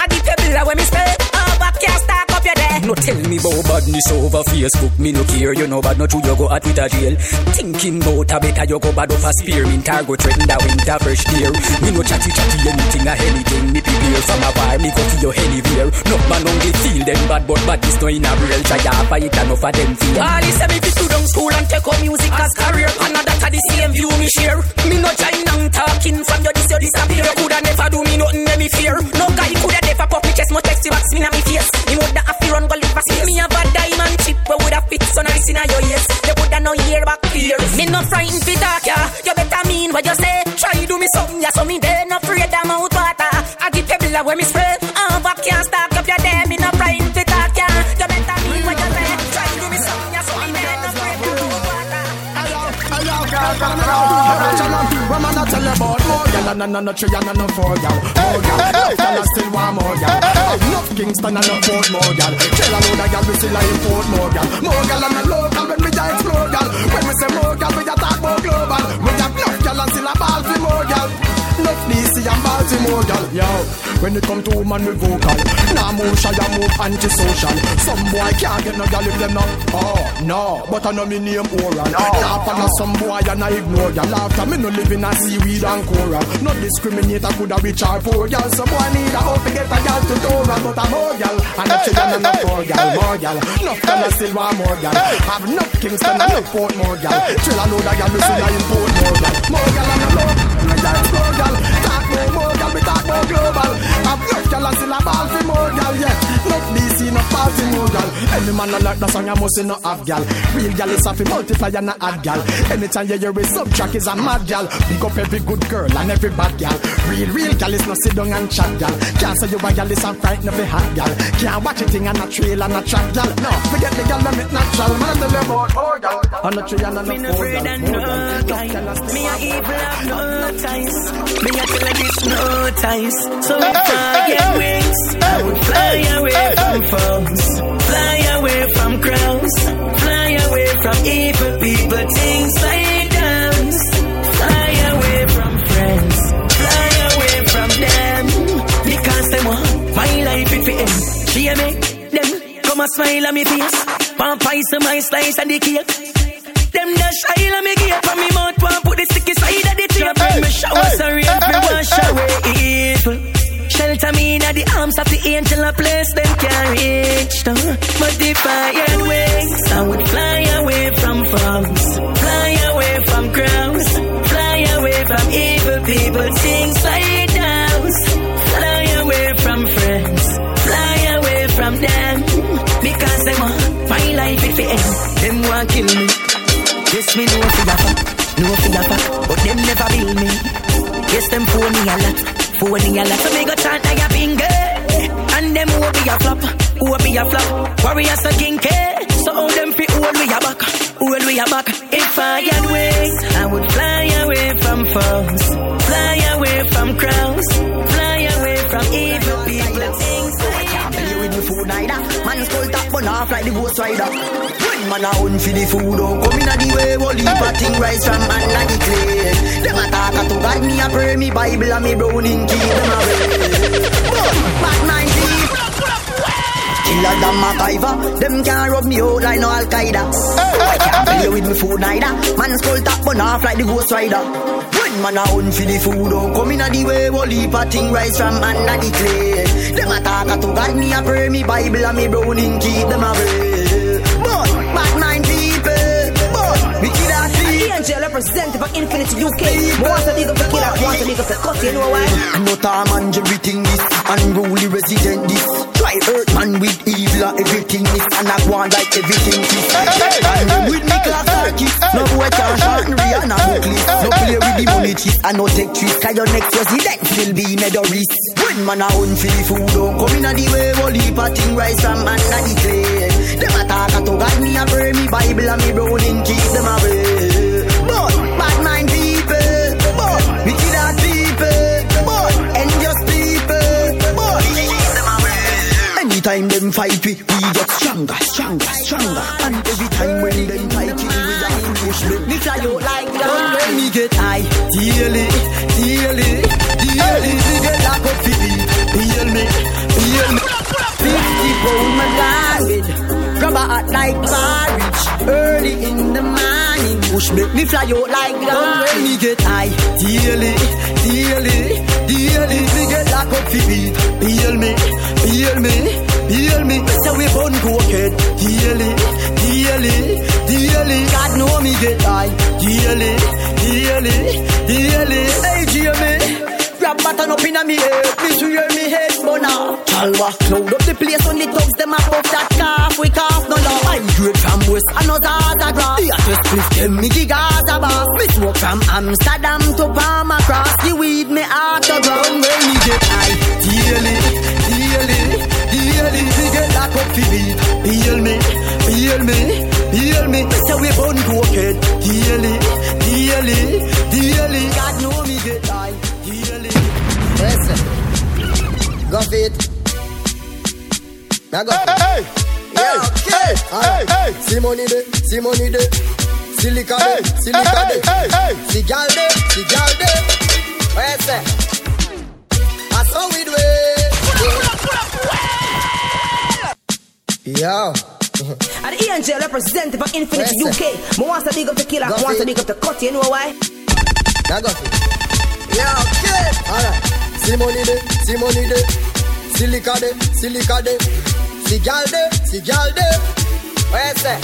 I get the pillar where me spray. Uh, but can't stop up your dead. No tell me about badness over Facebook, me no care. You know bad, no true, you go at Twitter jail. Thinking about a better, you go bad off a spearmint, or go threaten the winter fresh deer. Me no chatty chatty anything or anything, me prepare from a bar, me go to your anywhere. No man only feel them bad, but bad is no in a real try to fight enough of them fear. All say me fit to down school and take up music as career. Another to the same view me share. Me no join down talking from your you disappear. You coulda never do me nothing let me fear. No guy coulda never pop me chest, no text you me na me face. Me woulda have to run go live space. Me have a diamond chip where woulda fit so now listen your ears. You woulda no hear back fears. Me no frightened fi talk ya. You better mean what you say. Try do me something ya so me dead no afraid of mouth water. I give pebble where me spray. Uh, but can't start water. When man I tell you about more gal and no no three and no four gal, more gal. Enough gal I still want more gal. Enough Kingston and no Portmore gal. Tell a load of gal we still a import more gal. More gal and no local when we just explore gal. When we say more gal we just talk more global. We have enough gal and still a ball for more gal. Enough DC and Baltimore gal, yo. When it come to woman, we vocal. Nah, move shy, I move antisocial. Some boy can't get no girl if them not. Oh, no, but I know me name oral. No. Laugh on some boy and I ignore ya. Laughter, me no live in a seaweed and coral. No discriminate, I could have rich or poor girl. Some boy need a hope to get a girl to Dora, but I'm more girl. And the children and the poor girl, more girl. Enough girl, I still want more girl. Have enough Kingston and enough Portmore girl. Chill a load of girl, we see I import more girl. More girl and a load, me girl, more girl. Talk more, more girl, talk more global. Have enough girl, I still a ball for more girl, yeah. Enough DC, enough party more girl. Any man a like the song, I must say no have girl. Real girl is a fi multiply and a add girl. Anytime you hear a subtract is a mad girl. Pick up every good girl and every bad girl. Real, real girl is no sit down and chat girl. Can't say you a girl is a frightened of a hot girl. Can't watch a thing and a trail and a track girl. No, forget the girl, them it natural. Man, tell you about more girl. On a tree and a no four afraid girl. no girl. guy. Me a evil have no ties. Me a her this no So if I get wings, I would fly away from foes, fly away from crowds, fly away from evil people, things like downs, fly away from friends, fly away from them. Because they want my life if it end. She make them come a smile on me face, vampires to my slice and the cake. Them the shy on me gate from me mouth one put the if I I would fly away from foes, fly away from crowds, fly away from evil people, things like downs, fly away from friends, fly away from them, because they want uh, my life if it end. Them want kill me. Yes, me know for fuck, know for fuck, but them never build me. Yes, them phone me a lot, phone me a lot. So me go chant like a finger, and them who be a flop, be a flop. Warriors a king K, so all them fi hold we a back, hold we a back. If I had wings, I would fly away from foes, fly away from crowds, fly away from evil people. The food neither. Man skull top burn off like the ghost rider. When man a hunt for the food, don't come inna the way. Wally a thing rise from under the clay. Them a talk to God, me a pray me Bible and me browning keep them away. Bad deep. Killer than MacGyver, them can't rub me out like no Al Qaeda. I can't play with me food neither. Man skull top burn off like the ghost rider. When man a hunt for the food, don't come inna the way. Wally a thing rise from under the clay. Them a talk to God, me a pray me Bible and me browning keep them away. Of Infinity UK. Want to dig up the killer, want to dig up cut, you know why? No time and everything this Unruly resident this Try hurt man with evil and everything this And I go on like everything this And with me class circuit No boy can shorten Rihanna booklist No play with the money cheat And no take trick Cause your next president will be Medorist When man a for the food Don't come in the way of thing rise from under the clay Them a talk a to God Me a pray me Bible and me browning keep them away Anytime them fight we, we get stronger, stronger, stronger. And every time when them fight we, we are push me Me fly out like Don't let me get high Daily, daily, daily We get lock up for me Heal me, heal me. Fifty pound my landed Grab a hot like porridge. Early in the morning Push make me fly out like Don't let me get high Daily, daily, daily We get lock up for me Heal me, heal me, heal me. Better we burn cokehead Daily, daily, daily God know me get high. Daily, daily, daily Hey Jamie Grab button up inna me head. Me swear me head burner Chalwa Cloud up the place on the thugs Them a puff that calf We calf no love I grade from west no grass The hottest split Them. Me Gaza boss. Me smoke from Amsterdam to Palma Cross The weed me autograph When me get high. Daily, for beat Heal me, heal me, heal me Better we burn cokehead Daily, daily, daily God know me get high Daily Listen. Go fit. Now go. Hey, hey, hey, hey, hey. See money de, see money de. See liquor de, see liquor de. See gal de, see gal de. Where say? I saw we do Yo. And the angel representative for Infinity Yes, UK. Me wants to big up the killer, Go wants to big up the cut, you know why? That got it. Yeah, okay. Alright. See money de, see money de. Silica de, silica de. See gal de, see gal de. What you say?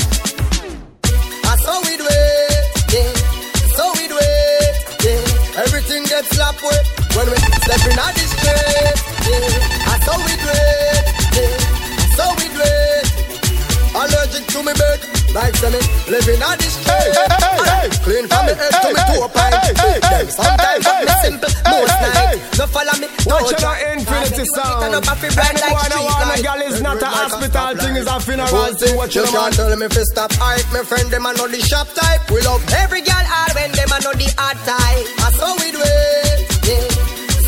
That's how we do it, yeah. How we do it, yeah. Everything gets slapped with when we step in the street, yeah. That's how we do it, to me bed, like say me living on the street. Clean from me head to me toe pipe. Them sometimes but me simple, most night. No follow me, no Watch your infinity sound. Anyone I wanna girl is not a hospital thing, is a funeral thing. Watch You can't tell me fi stop hype. My friend them a know the shop type. We love every girl hard when them a know the hard type. Ah, That's how we do it, yeah.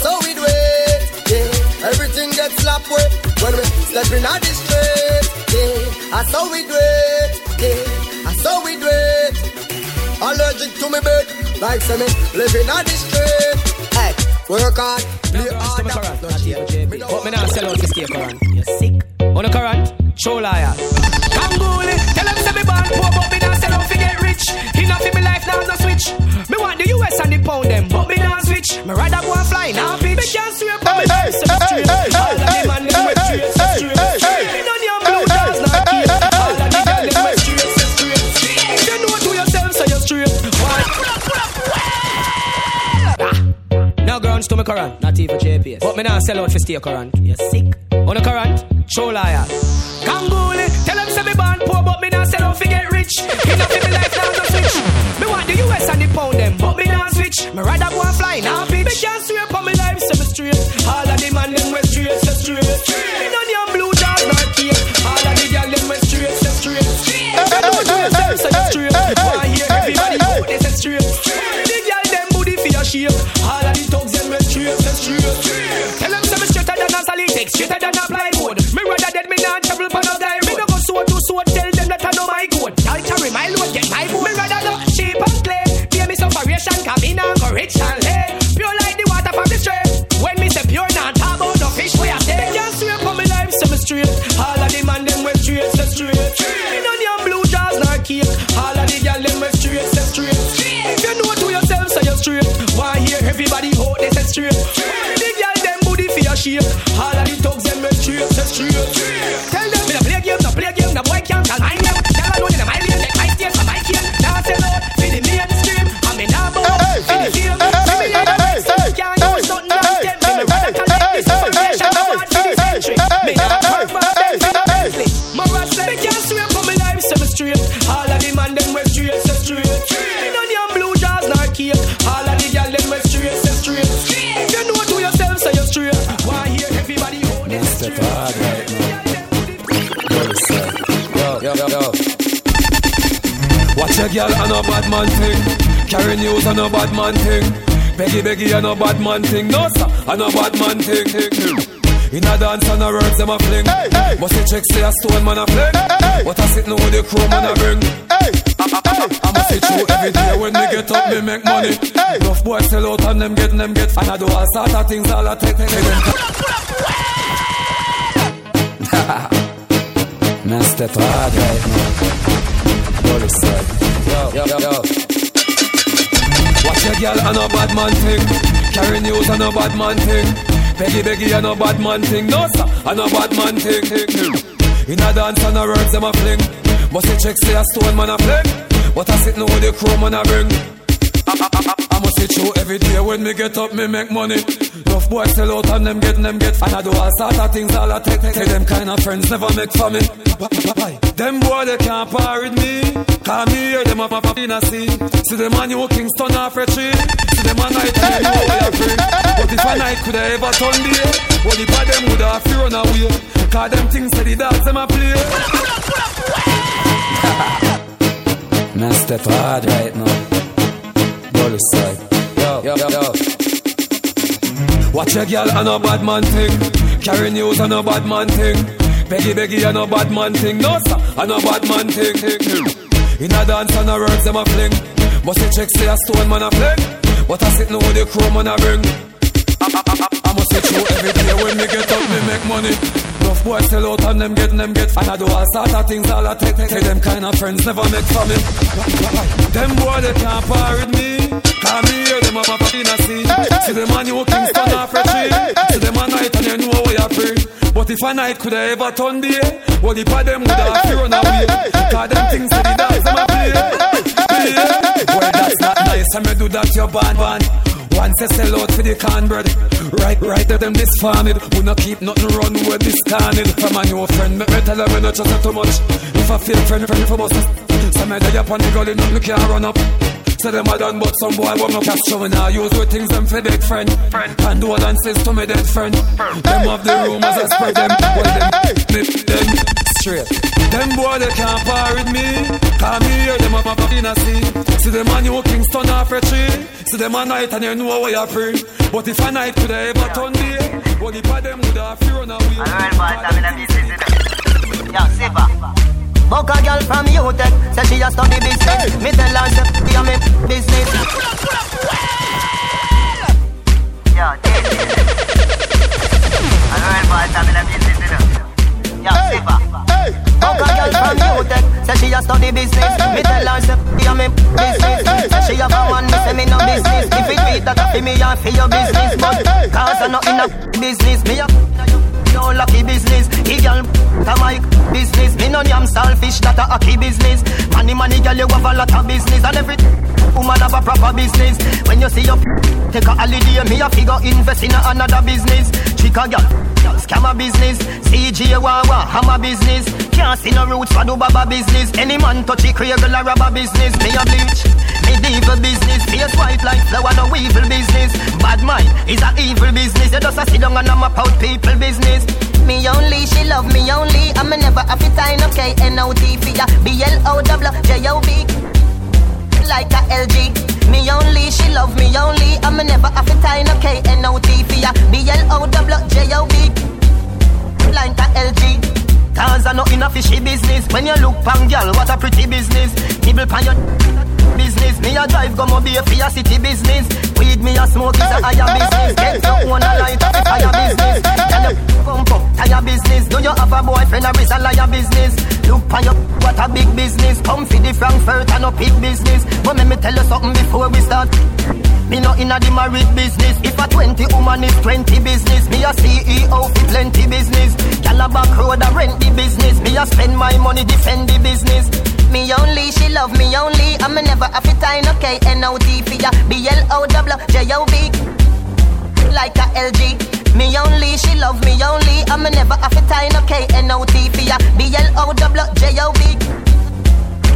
So we do it, yeah. Everything gets slapped with when we stepping on the street, yeah. Ah, That's how we do it, yeah. That's how we do it. Allergic to me bed, like say me living on the street. Hey, work hard, play hard. No change. But me not sell out this cake current. You sick? On the current, show liar. Gangoolie, tell them say me born poor, but me not sell out fi get rich. Enough in me life now no switch. Me want the US and the pound them, but me not switch. Me rather go and fly now bitch. Me can't swear for me hey, so straight. All current, not even JPS. But me not sell out for stay current. You sick? On the current, show liar. Gangoolie, tell them say me born poor, but me not sell out for get rich. Enough in me life now no switch. Me want the US and the pound them, but me not switch. Me rather go and fly now bitch. Me can't swear for me life, so me straight. All of the man them west straight, so straight. Me none your blue jars nor cake. All of the girl them west straight, so straight. If you know to yourself, so you straight. Why hear everybody go they say straight. The girl them booty for your shape. All of the thugs them text, straighter than a plywood. Me rather dead, me not trouble for no guy. Me no go sword to sword, tell them that I know my code. I'll carry my load, get my boat. Me rather go cheap and clay. Pay me some variation, come in and go rich and lay. Pure like the water from the stream. When me say pure, not talk about no fish we are say. Can't swear for me life, so me straight. All of the man them west straight, so straight. Me none your blue jars nor cake. All of the girl them west straight, so straight. If you know to yourself, so you're straight. Why hear everybody hold they say straight. Shape. All of the thugs them Girl and a bad man thing. Carry news and a bad man thing. Beggy beggy and a bad man thing. No sir, and a bad man thing. In a dance and a words them a fling. Hey, hey. The check say a stone man a fling. What I sit now with the crew man a bring. Hey, I must see true every day when me get up me make money. Enough boys sell out and them get them get. And I do all sort of things all I take take them. Man, step hard right now. Holy side. Yo, Watch a girl and a bad man thing. Carry news and a bad man thing. Beggy beggy and a bad man thing. No sir, and a bad man thing. In a dance and a words them a fling. Must the check say a stone man a fling. But I sit now with the crew man a bring. I must true every day when me get up, me make money. Enough boys sell out and them get them get. And I do all sort of things, all I take. Take them kind of friends never make for me. Them boy they can't par with me. Call me here, them up up in a sea. See them on you Kingston off a tree. See them a night and you know we are. But if a night could have ever turn day, well if a them would have fear run away. Cause them things say the dogs them a play. Man, step hard right now. Holy side. Yo, yo, yo. Watch a girl and a bad man thing. Carry news and a bad man thing. Beggy beggy and a bad man thing. No sir, and a bad man thing. In a dance and a words them a fling. Must the check say a stone man a fling. But I sit now with the crew man a bring. I must say true every day when me get up me make money. Enough boys sell out and them get, them get. And I do all sort of things, all I take, take, take them kind of friends never make for me. Them boy they can't par with me. Call me here, them up up in a sea. See them on you Kingston a tree. See them a night and you know where you free. But if a night could I ever turn day, what if a them would have to run away? Cause them things say the dance them a play. play. Well, that's not nice. I me do that your band band. Once they sell out for the corn bread Right, right, them this farming We not keep nothing run with this carnage From a new friend, me, me tell them we not trust too much. If I feel friend, friend for us Some me day up on the gully, nothing can't run up. Say them a done, but some boy won't no catch showing now Use with things them for big friend. And do all and says to me dead friend. Them of the rumors I spread them Well them, nip them straight. Them boy they can't par with me. Come here, them up up in a sea See them a new Kingston off a tree. See them a night and you know where you're free But if a night could I ever turn day Well if a them would have fear run away? Alright boys, I'm in a business Yo, Siva. Buck a girl from UTech, eh? say she a study business. Me tell her say be a me business. Yo, this Alright, boys, I'm in a business, you know. Yo, Siva. Buck a girl from UTech, say she a study business. Me tell her say be a me business. Say she a from one, me say me no business. If it beat that, fi me and fi your business. But cause I not in a business, me a no lucky business. He girl, ta my business. Me no yam selfish, that a key business. Money, money, girl, you have a lot of business and every woman have a proper business. When you see your take a holiday, me a figure invest in another business. Chica girl, scammer business. CG Wawa, hammer business. Can't see no roots for do baba business. Any man touch it, create a rubber business. Me a bleach. Medieval business, face white like flower, no evil business. Bad mind is a evil business. You just a sit down and I'm out people business. Me only, she love me only. I'm never a fit time, okay? N-O-T for ya. B-L-O-W-J-O-B. Like a LG. Me only, she love me only. I'm never a fit time, okay? N-O-T for ya. Like a LG. Cause I know a fishy business. When you look pan girl, what a pretty business. Nibble pan your business. Me a drive go mo be a for city business. Weed me a smoke is a higher business. Get your own a light up fire business. Tell you pump up tire business. Do you have a boyfriend or is a liar business? Look pan your what a big business. Come for the Frankfurt and a big business. But let me tell you something before we start. Me no inna the married business. If a 20 woman is 20 business, me a CEO for plenty business. Gyal a back road a rent the business. Me a spend my money defend the business. Me only, she love me only. I'm a never a fit time, okay? N-O-T ya. B-L-O-W-J-O-B. Like a LG. Me only, she love me only. I'm a never a fit time, okay? N-O-T ya. B-L-O-W-J-O-B.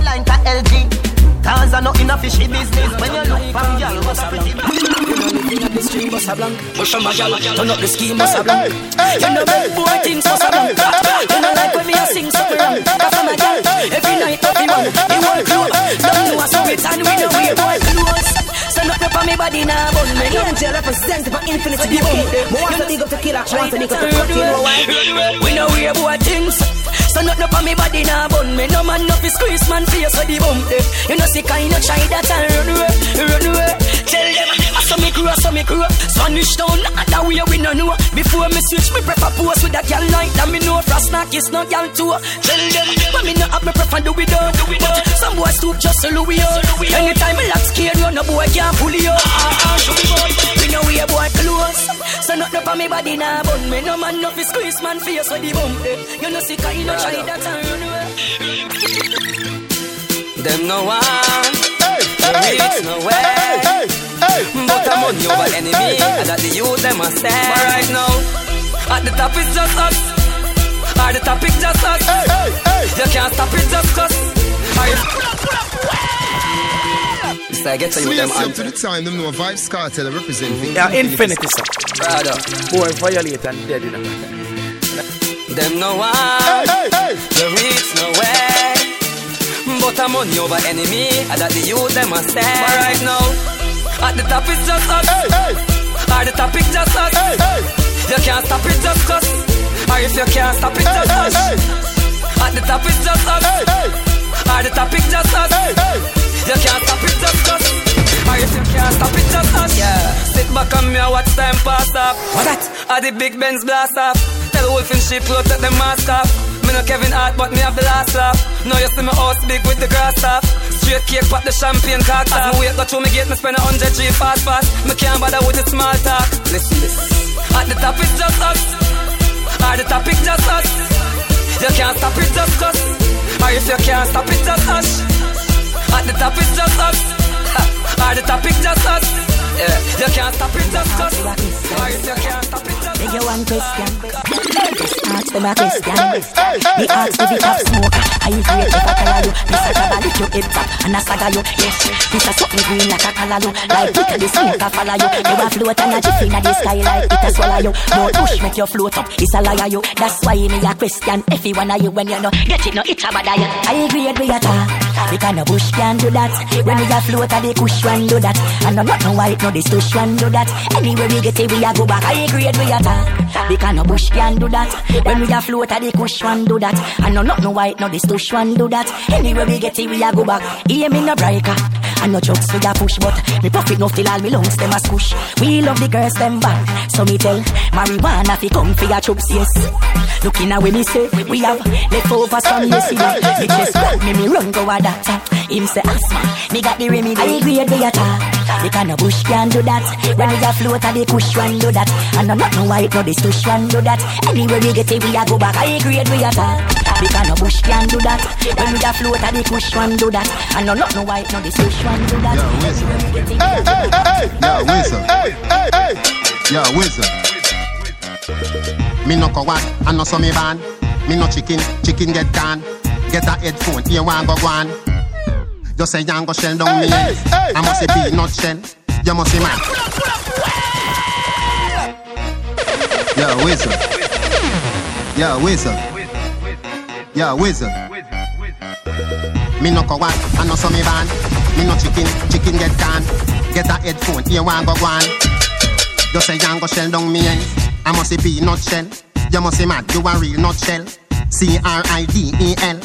Like a LG. Cause I know in a fishy business. When you look for girl, what a You know living at the stream, bust a blank Push on my girl, turn up the scheme, bust a blank You know big boy things, bust a blank You know like when me a sing something wrong Cause I'm a girl, every night everyone The whole crew, don't know what's up it And we know we boy close. Stand up for me body now, bun me Angel representing for Infinity UK Me want to dig up the killer, want to dig up the cut, you know? We know we boy things so nothing up on me body now bun me. No man no fi squeeze man face so the bump them You know see kind of try that and run away, run away Tell them Saw me I saw me crew Spanish town, that way we no know. Before me switch me prefer pose with a girl like that. Me know frost knock is no girl too. Tell them when me no have me prefer do it down But some boys stoop just so Louis on Anytime me lock scared run a boy can't pull you Ah ah show me boy We know we a boy close. So nothing on me body now bun me. No man no fi squeeze man face so the bump them You know see kind of try that and run away. Them no one, them reach nowhere. But I'm on over enemy, and that the youth them a stare. But right now, at the top it's just us. At the top it's just us. You can't stop it just cause. Are you? So I get to you them Slaves up and to the time, them know Vybz Kartel represent for Yeah, infinity, sir. brother. Boy, violate and dead, you know. Them no one, the reach nowhere. But I'm on over enemy, and that the youth them a stare. But right now, at the top it's just us. Hey, hey. At the top it's just us. You can't stop it just cause. Or if you can't stop it just us. At the top it's just us. At the top it's just us. You can't stop it just cause. Or if you can't stop it just us. Yeah. Sit back and me and watch time pass up. What that? At the big Benz blast off. Tell Tell Wolf in sheep protect them mask off. Me no Kevin Hart, but me have the last laugh. Now you see me house big with the grass off. Straight cake, pop the champagne cock off. As me wait, go through me gate, me spend a hundred G fast fast. Me can't bother with the small talk. Listen, listen. At the top it's just us. At the top it's just us. You can't stop it just us. Or if you can't stop it just us. At the top it's just us. At the top it's just us. Yeah, you can't stop it just us. Or if you can't stop it just us. Beg you one question. Just ask them a question. Me ask if it have smoke. I agree if I you. This a cover lick your head top and a saga you. Yes, this a something green like a callaloo. Like it a the smoke a follow you. You a float and a jiffy in the sky like it a swallow you. More push make you float up. It's a liar you. That's why me a question. If you wanna you when you know get it no it a bother you. I agree with you talk. Because no bush can do that. When we a float the kush one do that. And no not no white no one do that. Anyway we get it we a go back. I agree we you talk. Because no bush can do that. When we a float the kush one do that. And no not no white no one do that. Anyway we get it we a go back. Hear me no breaker. And no jokes we a push but me profit no till all me lungs them a squish. We love the girls them back. So me tell marijuana fi come for your chups yes. Looking at when me say we have leftovers from yesterday. Me just grab me me run go a doctor. Him say asthma, me got the remedy. I agree with you talk. Because no bush can do that. When we a float a the push one do that. And I'm not no white no this tush one do that. Anyway we get it we a go back. I agree with you Because no bush can do that. When a float a the kush one do that. And no not no white no this tush one do that. Hey, hey, hey, Yo, Wizard. hey, hey, hey. Yo, Wizard. Me no coward, and no some me van. Me no chicken, chicken get gone. Get a headphone, here one go one. You say you go shell down me. hey, hey, I must hey, be hey. not shell. You must be mad. Yo, Wizard. Yo, Wizard. Yo, Wizard. Me no coward, and no some me van. Me no chicken, chicken get gone. Get a headphone, here one go one. You say you go shell down me. I must be not shell. You must be mad, you a real not shell. C R I D E L.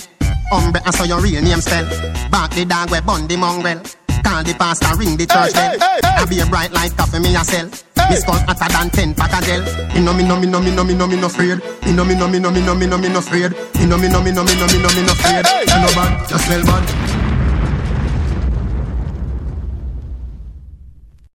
Umbre, I saw your real name spell. Back the dog we bun the mongrel. Call the pastor, ring the church bell. I be a bright light coffee me a sell. Me skull hotter than ten pack of gel. Me no me no me no me no me no me no afraid. Me no me no me no me no me no me no afraid. Me no me no me no me no me no me no afraid. You no bad, just smell bad.